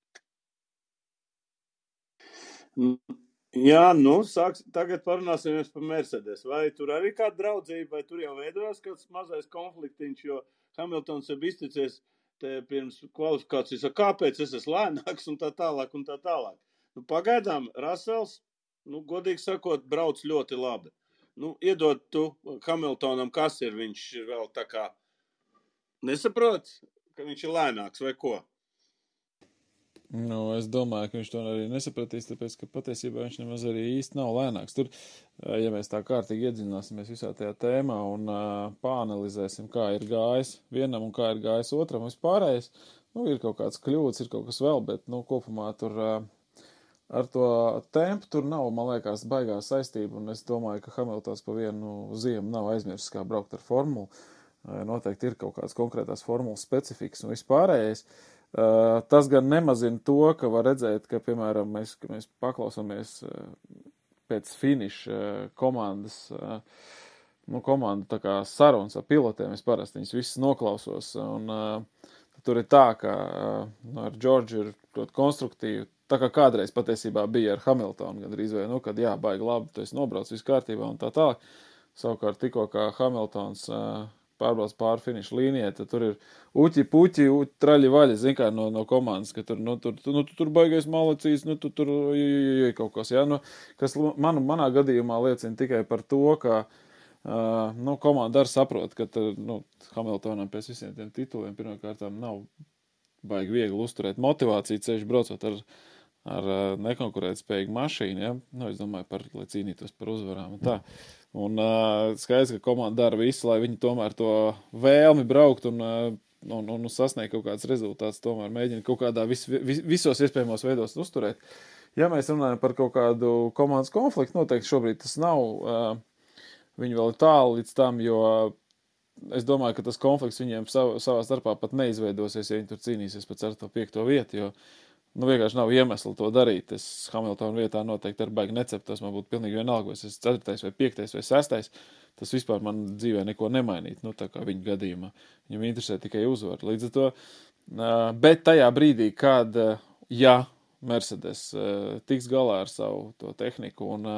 Jā, nu, sāks, tagad parunāsim par Mercedes. Vai tur arī kāda draudzība, vai tur jau veidojās kāds mazais konfliktiņš, jo Hamiltons ir izticies te pirms kvalifikācijas, kāpēc es esmu lēnāks un tā tālāk un tā tālāk. Nu, pagaidām Rasels, nu, godīgi sakot, brauc ļoti labi. Nu, iedod tu Hamiltonam, kas ir viņš vēl tā kā nesaprot, ka viņš ir lēnāks vai ko? Nu, es domāju, ka viņš to arī nesapratīs, tāpēc, ka patiesībā viņš nemaz arī īsti nav lēnāks. Tur, ja mēs tā kārtīgi iedzināsimies visā tajā tēmā un uh, pāanalizēsim, kā ir gājis vienam un kā ir gājis otram, vispārējais, nu, ir kaut kāds kļūds, ir kaut kas vēl, bet, nu, kopumā tur uh, ar to tempu tur nav, man liekas, baigā saistība, un es domāju, ka Hamiltons pa vienu ziemu nav aizmirsis, kā braukt ar formulu. Noteikti ir kaut kāds konkrētās formulas specifiks un vispārējais. Uh, Uh, tas gan nemazina to, ka var redzēt, ka, piemēram, mēs, ka mēs paklausāmies uh, pēc finiša uh, komandas, nu, komanda tā kā sarunas ar pilotiem, es parasti viņus visus noklausos, un tur ir tā, ka nu, ar Džordžu ir ļoti konstruktīvi, tā kā kādreiz patiesībā bija ar Hamiltonu, gan arī, nu, kad jā, baigi labi, tu esi nobrauc viss kārtībā un tā tālāk. Savukārt tikko kā Hamiltons uh, pārbrauc pāri finiša līnijai, tad tur ir uķi, puķi, uķi, traļi vaļi, zin kā no, no komandas, ka tur, nu, tur, nu, tu, tur baigais malacīs, nu, tu tur, joj, kaut kas, jā, nu, kas man, manā gadījumā liecina tikai par to, ka, uh, nu, komanda arī saprot, ka, tur, nu, Hamiltonam pēc visiem tiem tituliem pirmkārtām nav baigi viegli uzturēt motivāciju ceļš braucot ar, ar nekonkurētspējīgu mašīnu, ja, nu, es domāju par, lai cīnītos par uzvarām un tā. Mm. Un uh, skaidrs, ka komanda dara visu, lai viņi tomēr to vēlmi braukt un, uh, un, un, sasniegt kaut kādus rezultātus, tomēr mēģina kaut kādā vis, vis, visos iespējamos veidos uzturēt. Ja mēs runājam par kaut kādu komandas konfliktu, noteikti šobrīd tas nav. Uh, viņi vēl ir tālu līdz tam, jo es domāju, ka tas konflikts viņiem sav, savā starpā pat neizveidosies, ja viņi tur cīnīsies par 4. un 5. vietu. Jo nu, vienkārši nav iemesla to darīt. Es Hamiltona vietā noteikti ar baigi neceptos. Man būtu pilnīgi vienalga, vai es esmu 4. vai 5. vai 6. Tas vispār man dzīvē neko nemainīt. Nu, tā kā viņa gadījumā viņam interesē tikai uzvara. Līdz ar to, bet tajā brīdī, kad, ja Mercedes tiks galā ar savu tehniku un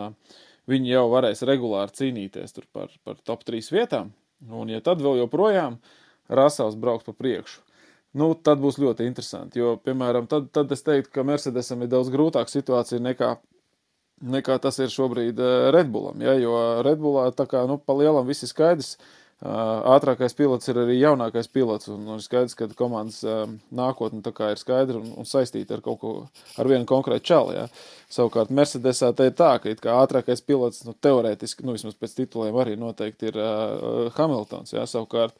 viņi jau varēs regulāri cīnīties par, par top 3 vietām, un ja tad vēl joprojām Rasels brauks pa priekšu, nu, tad būs ļoti interesanti. Jo, piemēram, tad, tad es teiktu, ka Mercedesam ir daudz grūtāka situācija nekā, nekā tas ir šobrīd eh, Redbullam. Ja? Jo Redbullā tā kā nu, pa lielam viss ir skaidrs. ātrākais pilots ir arī jaunākais pilots. Un, un skaidrs, ka komandas nākotne ir skaidra un, un saistīta ar kaut ko, ar vienu konkrētu čalu. Ja. Savukārt Mercedesā te ir tā, ka kā ātrākais pilots, nu, teorētiski, nu, vismaz pēc tituliem arī noteikti ir uh, Hamiltons. Ja. Savukārt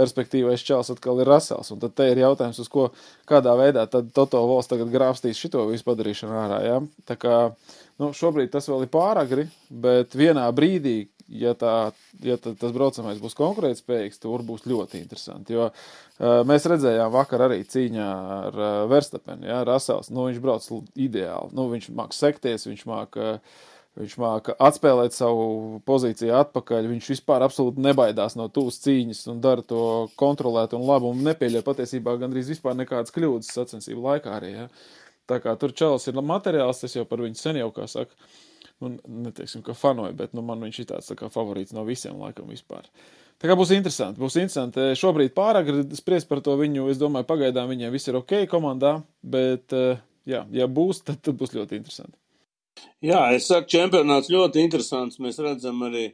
perspektīvais čels atkal ir Rasels. Un tad te ir jautājums, uz ko, kādā veidā tad Toto Vols tagad grābstīs šito visu padarīšanu ārā. Ja? Tā kā, nu, šobrīd tas vēl ir pāragri, bet vienā brīdī, ja, tā, ja tas braucamais būs konkurētspējīgs, tur būs ļoti interesanti. Jo uh, mēs redzējām vakar arī cīņā ar uh, Verstapenu. Ja, Rasels, nu, viņš brauc ideāli. Nu, viņš māk sekties, viņš māk. Uh, Viņš māca atspēlēt savu pozīciju atpakaļ. Viņš vispār absolūti nebaidās no tūs cīņas un dara to kontrolēt un labu un nepieļauj patiesībā gandrīz vispār nekādas kļūdas sacensību laikā arī. Ja? Tā kā tur čels ir materiāls, tas jau par viņu sen jau, kā saka, nu, neteiksim, ka fanoju, bet nu, man viņš ir tāds tā kā favorīts no visiem laikam vispār. Tā kā būs interesanti. Būs interesanti. Šobrīd pārāk spriest par to viņu. Es domāju, pagaidām viņiem viss ir ok komandā, bet, eh, jā, ja būs, tad, tad būs ļoti interesanti. Jā, es saku, čempionāts ļoti interesants. Mēs redzam arī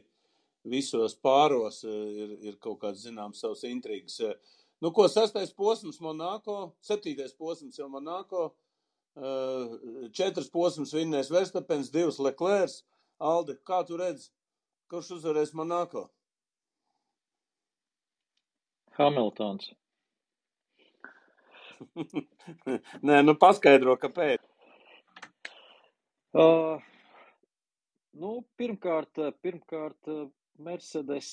visos pāros eh, ir, ir kaut kāds zināms savs intrigas. Nu, ko sastais posms Monako, septītais posms jau Monako, Eh, četras posmas vinnēs Verstapens, divas Leclerc. Alde, kā tu redzi, kurš uzvarēs Monako? Hamiltons. Nē, nu paskaidro, kāpēc. Uh, nu, pirmkārt, pirmkārt, Mercedes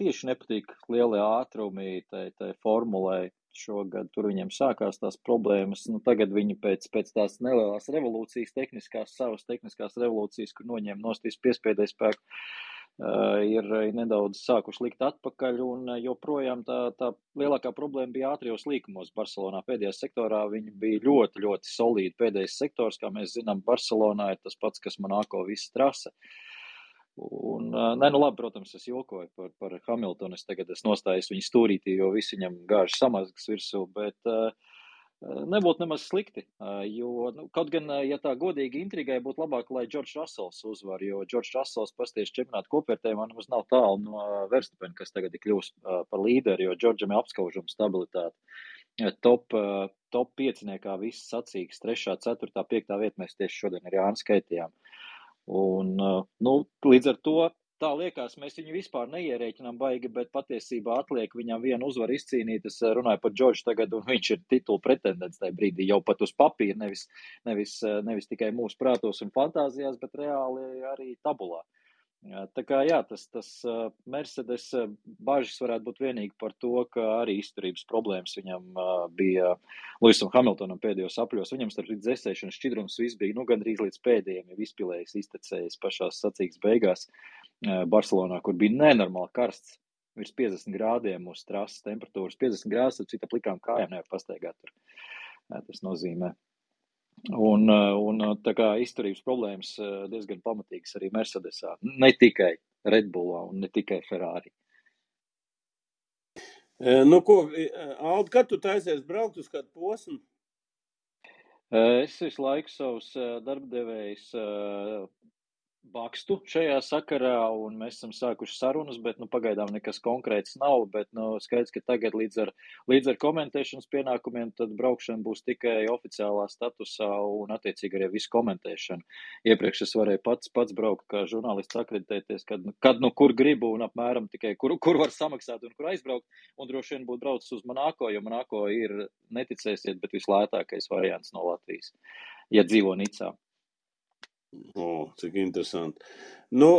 tieši nepatīk lielie ātrumi tai, tai formulai šogad tur viņiem sākās tās problēmas. Nu, tagad viņi pēc, pēc tās nelielās revolūcijas, tehniskās, savas tehniskās revolūcijas, kur noņēma nostīs piespēdēju spēku, uh, ir nedaudz sākuši likt atpakaļ, un joprojām tā, tā lielākā problēma bija ātrijos līkumos Barcelonā. Pēdējā sektorā viņi bija ļoti, ļoti solīdi. Pēdējais sektors, kā mēs zinām, Barcelonā ir tas pats, kas Monako visa trase. Uh, Un, nē, nu labi, protams, es jokoju par, par Hamiltonu. Es tagad es nostājos viņa stūrītī, jo viss viņam gāž samazgas virsū, bet uh, nebūtu nemaz slikti. Jo, nu, kaut gan, ja tā godīgi intrigai būtu labāk, lai Džordžs Rasels uzvar, jo Džordžs Rasels pasties čempionāta kopvērtējumā nemaz nav tālu no Verstapena, kas tagad ir kļūst par līderi, jo Džordžam ir apskaužuma stabilitāte. Top, top pieciniekā viss sacīks, 3, 4, 5 vieta mēs tieši šodien ar Jānu skaitījām. Uh, Un, nu, līdz ar to tā liekas, mēs viņu vispār neierēķinām baigi, bet patiesībā atliek viņam vienu uzvaru izcīnīt. Es runāju par Džordžu tagad, un viņš ir titula pretendents tajā brīdī jau pat uz papīra, nevis, nevis, nevis tikai mūsu prātos un fantāzijās, bet reāli arī tabulā. Uh, Tā kā jā, tas, tas Mercedes bažas varētu būt vienīgi par to, ka arī izturības problēmas viņam bija Luisam Hamiltonam pēdējos apļos. Viņam starp dzēsēšanas šķidrums viss bija, nu, gandrīz līdz pēdējiem, jau izpilējis, iztecējis pašās sacīgas beigās Barcelonā, kur bija nenormāli karsts, virs 50 grādiem uz trases temperatūras. 50 grādus, cita plikām kājām nevar pastaigāt tur. Tas nozīmē. Un, eh, un eh, tā kā izturības problēmas eh, diezgan pamatīgas arī Mercedesā, ne tikai Redbullā un ne tikai Ferrari. Nu, ko, Aldi, kad tu taisies braukt uz kādu posmu? Es visu laiku savus darbdevējus bakstu šajā sakarā, un mēs esam sākuši sarunas, bet nu, pagaidām nekas konkrēts nav. Bet nu, skaidrs, ka tagad līdz ar, līdz ar komentēšanas pienākumiem braukšana būs tikai oficiālā statusā un attiecīgi arī visu komentēšanu. Iepriekš es varēju pats, pats braukt kā žurnālists, akreditēties, kad, kad nu kur gribu un apmēram tikai kur, kur var samaksāt un kur aizbraukt. Un droši vien būtu braucis uz Monako, jo Monako ir, neticēsiet, bet vislētākais variants no Latvijas, ja dzīvo Nicā. O, cik interesanti. Nu,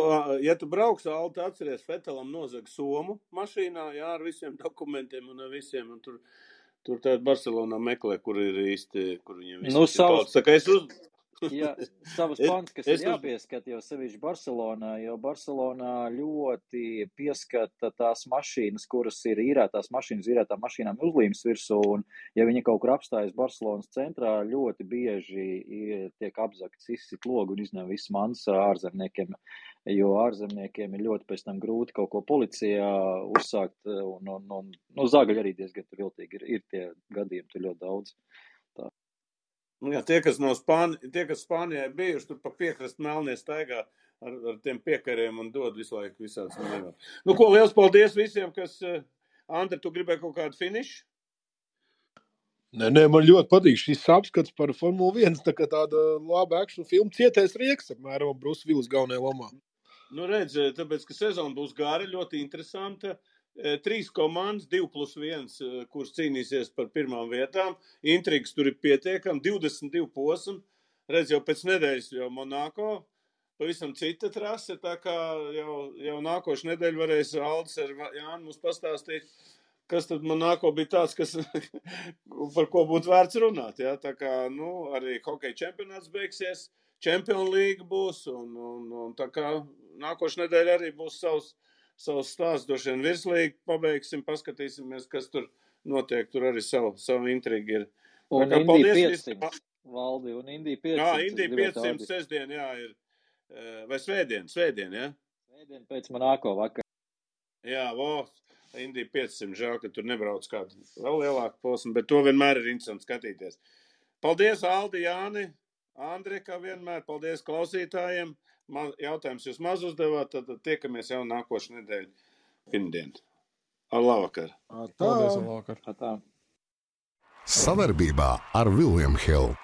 ja tu brauks, Alta, atceries, Fetelam nozaga somu mašīnā, jā, ar visiem dokumentiem un ar visiem, un tur, tur tādā Barcelonā meklē, kur ir īsti, kur viņiem viss nu, savs... Tā kā es uz, Jā, savas pants, kas es, ir jāpieskat, jo sevišķi Barcelonā, jo Barcelonā ļoti pieskata tās mašīnas, kuras ir īrētās mašīnas, īrētām mašīnām uzlīmes virsū, un ja viņi kaut kur apstājas Barcelonas centrā, ļoti bieži tiek apzakts izsit logu un izņem viss mans ārzemniekiem, jo ārzemniekiem ir ļoti pēc tam grūti kaut ko policijā uzsākt, un, un, un nu, zāgaļi arī diezgan viltīgi ir, ir tie gadījumi, tur ļoti daudz. Nu, jā, tie, kas no Spāni, tie, kas Spānijā bijuši, tur pa piekrastu melnie staigā, ar, ar tiem piekariem un dod visu laiku visāds. Nu, ko liels paldies visiem, kas, uh, Andri, tu gribēji kaut kādu finišu? Nē, nē, man ļoti patīk šis apskats par Formuli 1. Tā kā tāda laba akciju filma cietais rieks, apmēram, Willis galvenajā lomā. Nu, redz, tāpēc, ka sezona būs gara, ļoti interesanta. Trīs komandas, divi plus viens, kuras cīnīsies par pirmām vietām. Intrigas tur ir pietiekami, 22 posmi. Redz, jau pēc nedēļas jau Monako. Pavisam cita trase, tā kā jau, jau nākošu nedēļu varēs Aldis ar Jānu mums pastāstīt, kas tad man nāko bija tāds, kas, par ko būtu vērts runāt. Ja? Tā kā, nu, arī hokeja čempionāts beigsies, Champions League būs, un, un, un tā kā nākošu nedēļu arī būs savs, savs stāsts, droši vien virslīgi pabeigsim, paskatīsimies, kas tur notiek, tur arī savu, savu intrigu ir. Un Tā kā paldies 500, visiem! Valdi, un Indija 500. Jā, Indija gribēju 500 tādu. sestdien, jā, ir. eh, Vai svētdien, svētdien, jā? Svētdien pēc manāko vakar. Jā, vo, Indija 500, žēl, ka tur nebrauc kādu vēl lielāku posmu, bet to vienmēr ir interesanti skatīties. Paldies, Aldi, Jāni, Andri, kā vienmēr, paldies klausītājiem. Man, jautājums jūs maz uzdevāt, tad, tiekamies jau nākošu nedēļu pirmdien. Ar labvakar! Paldies, labvakar! Tā. Savarbībā ar Vilniņu Hildu.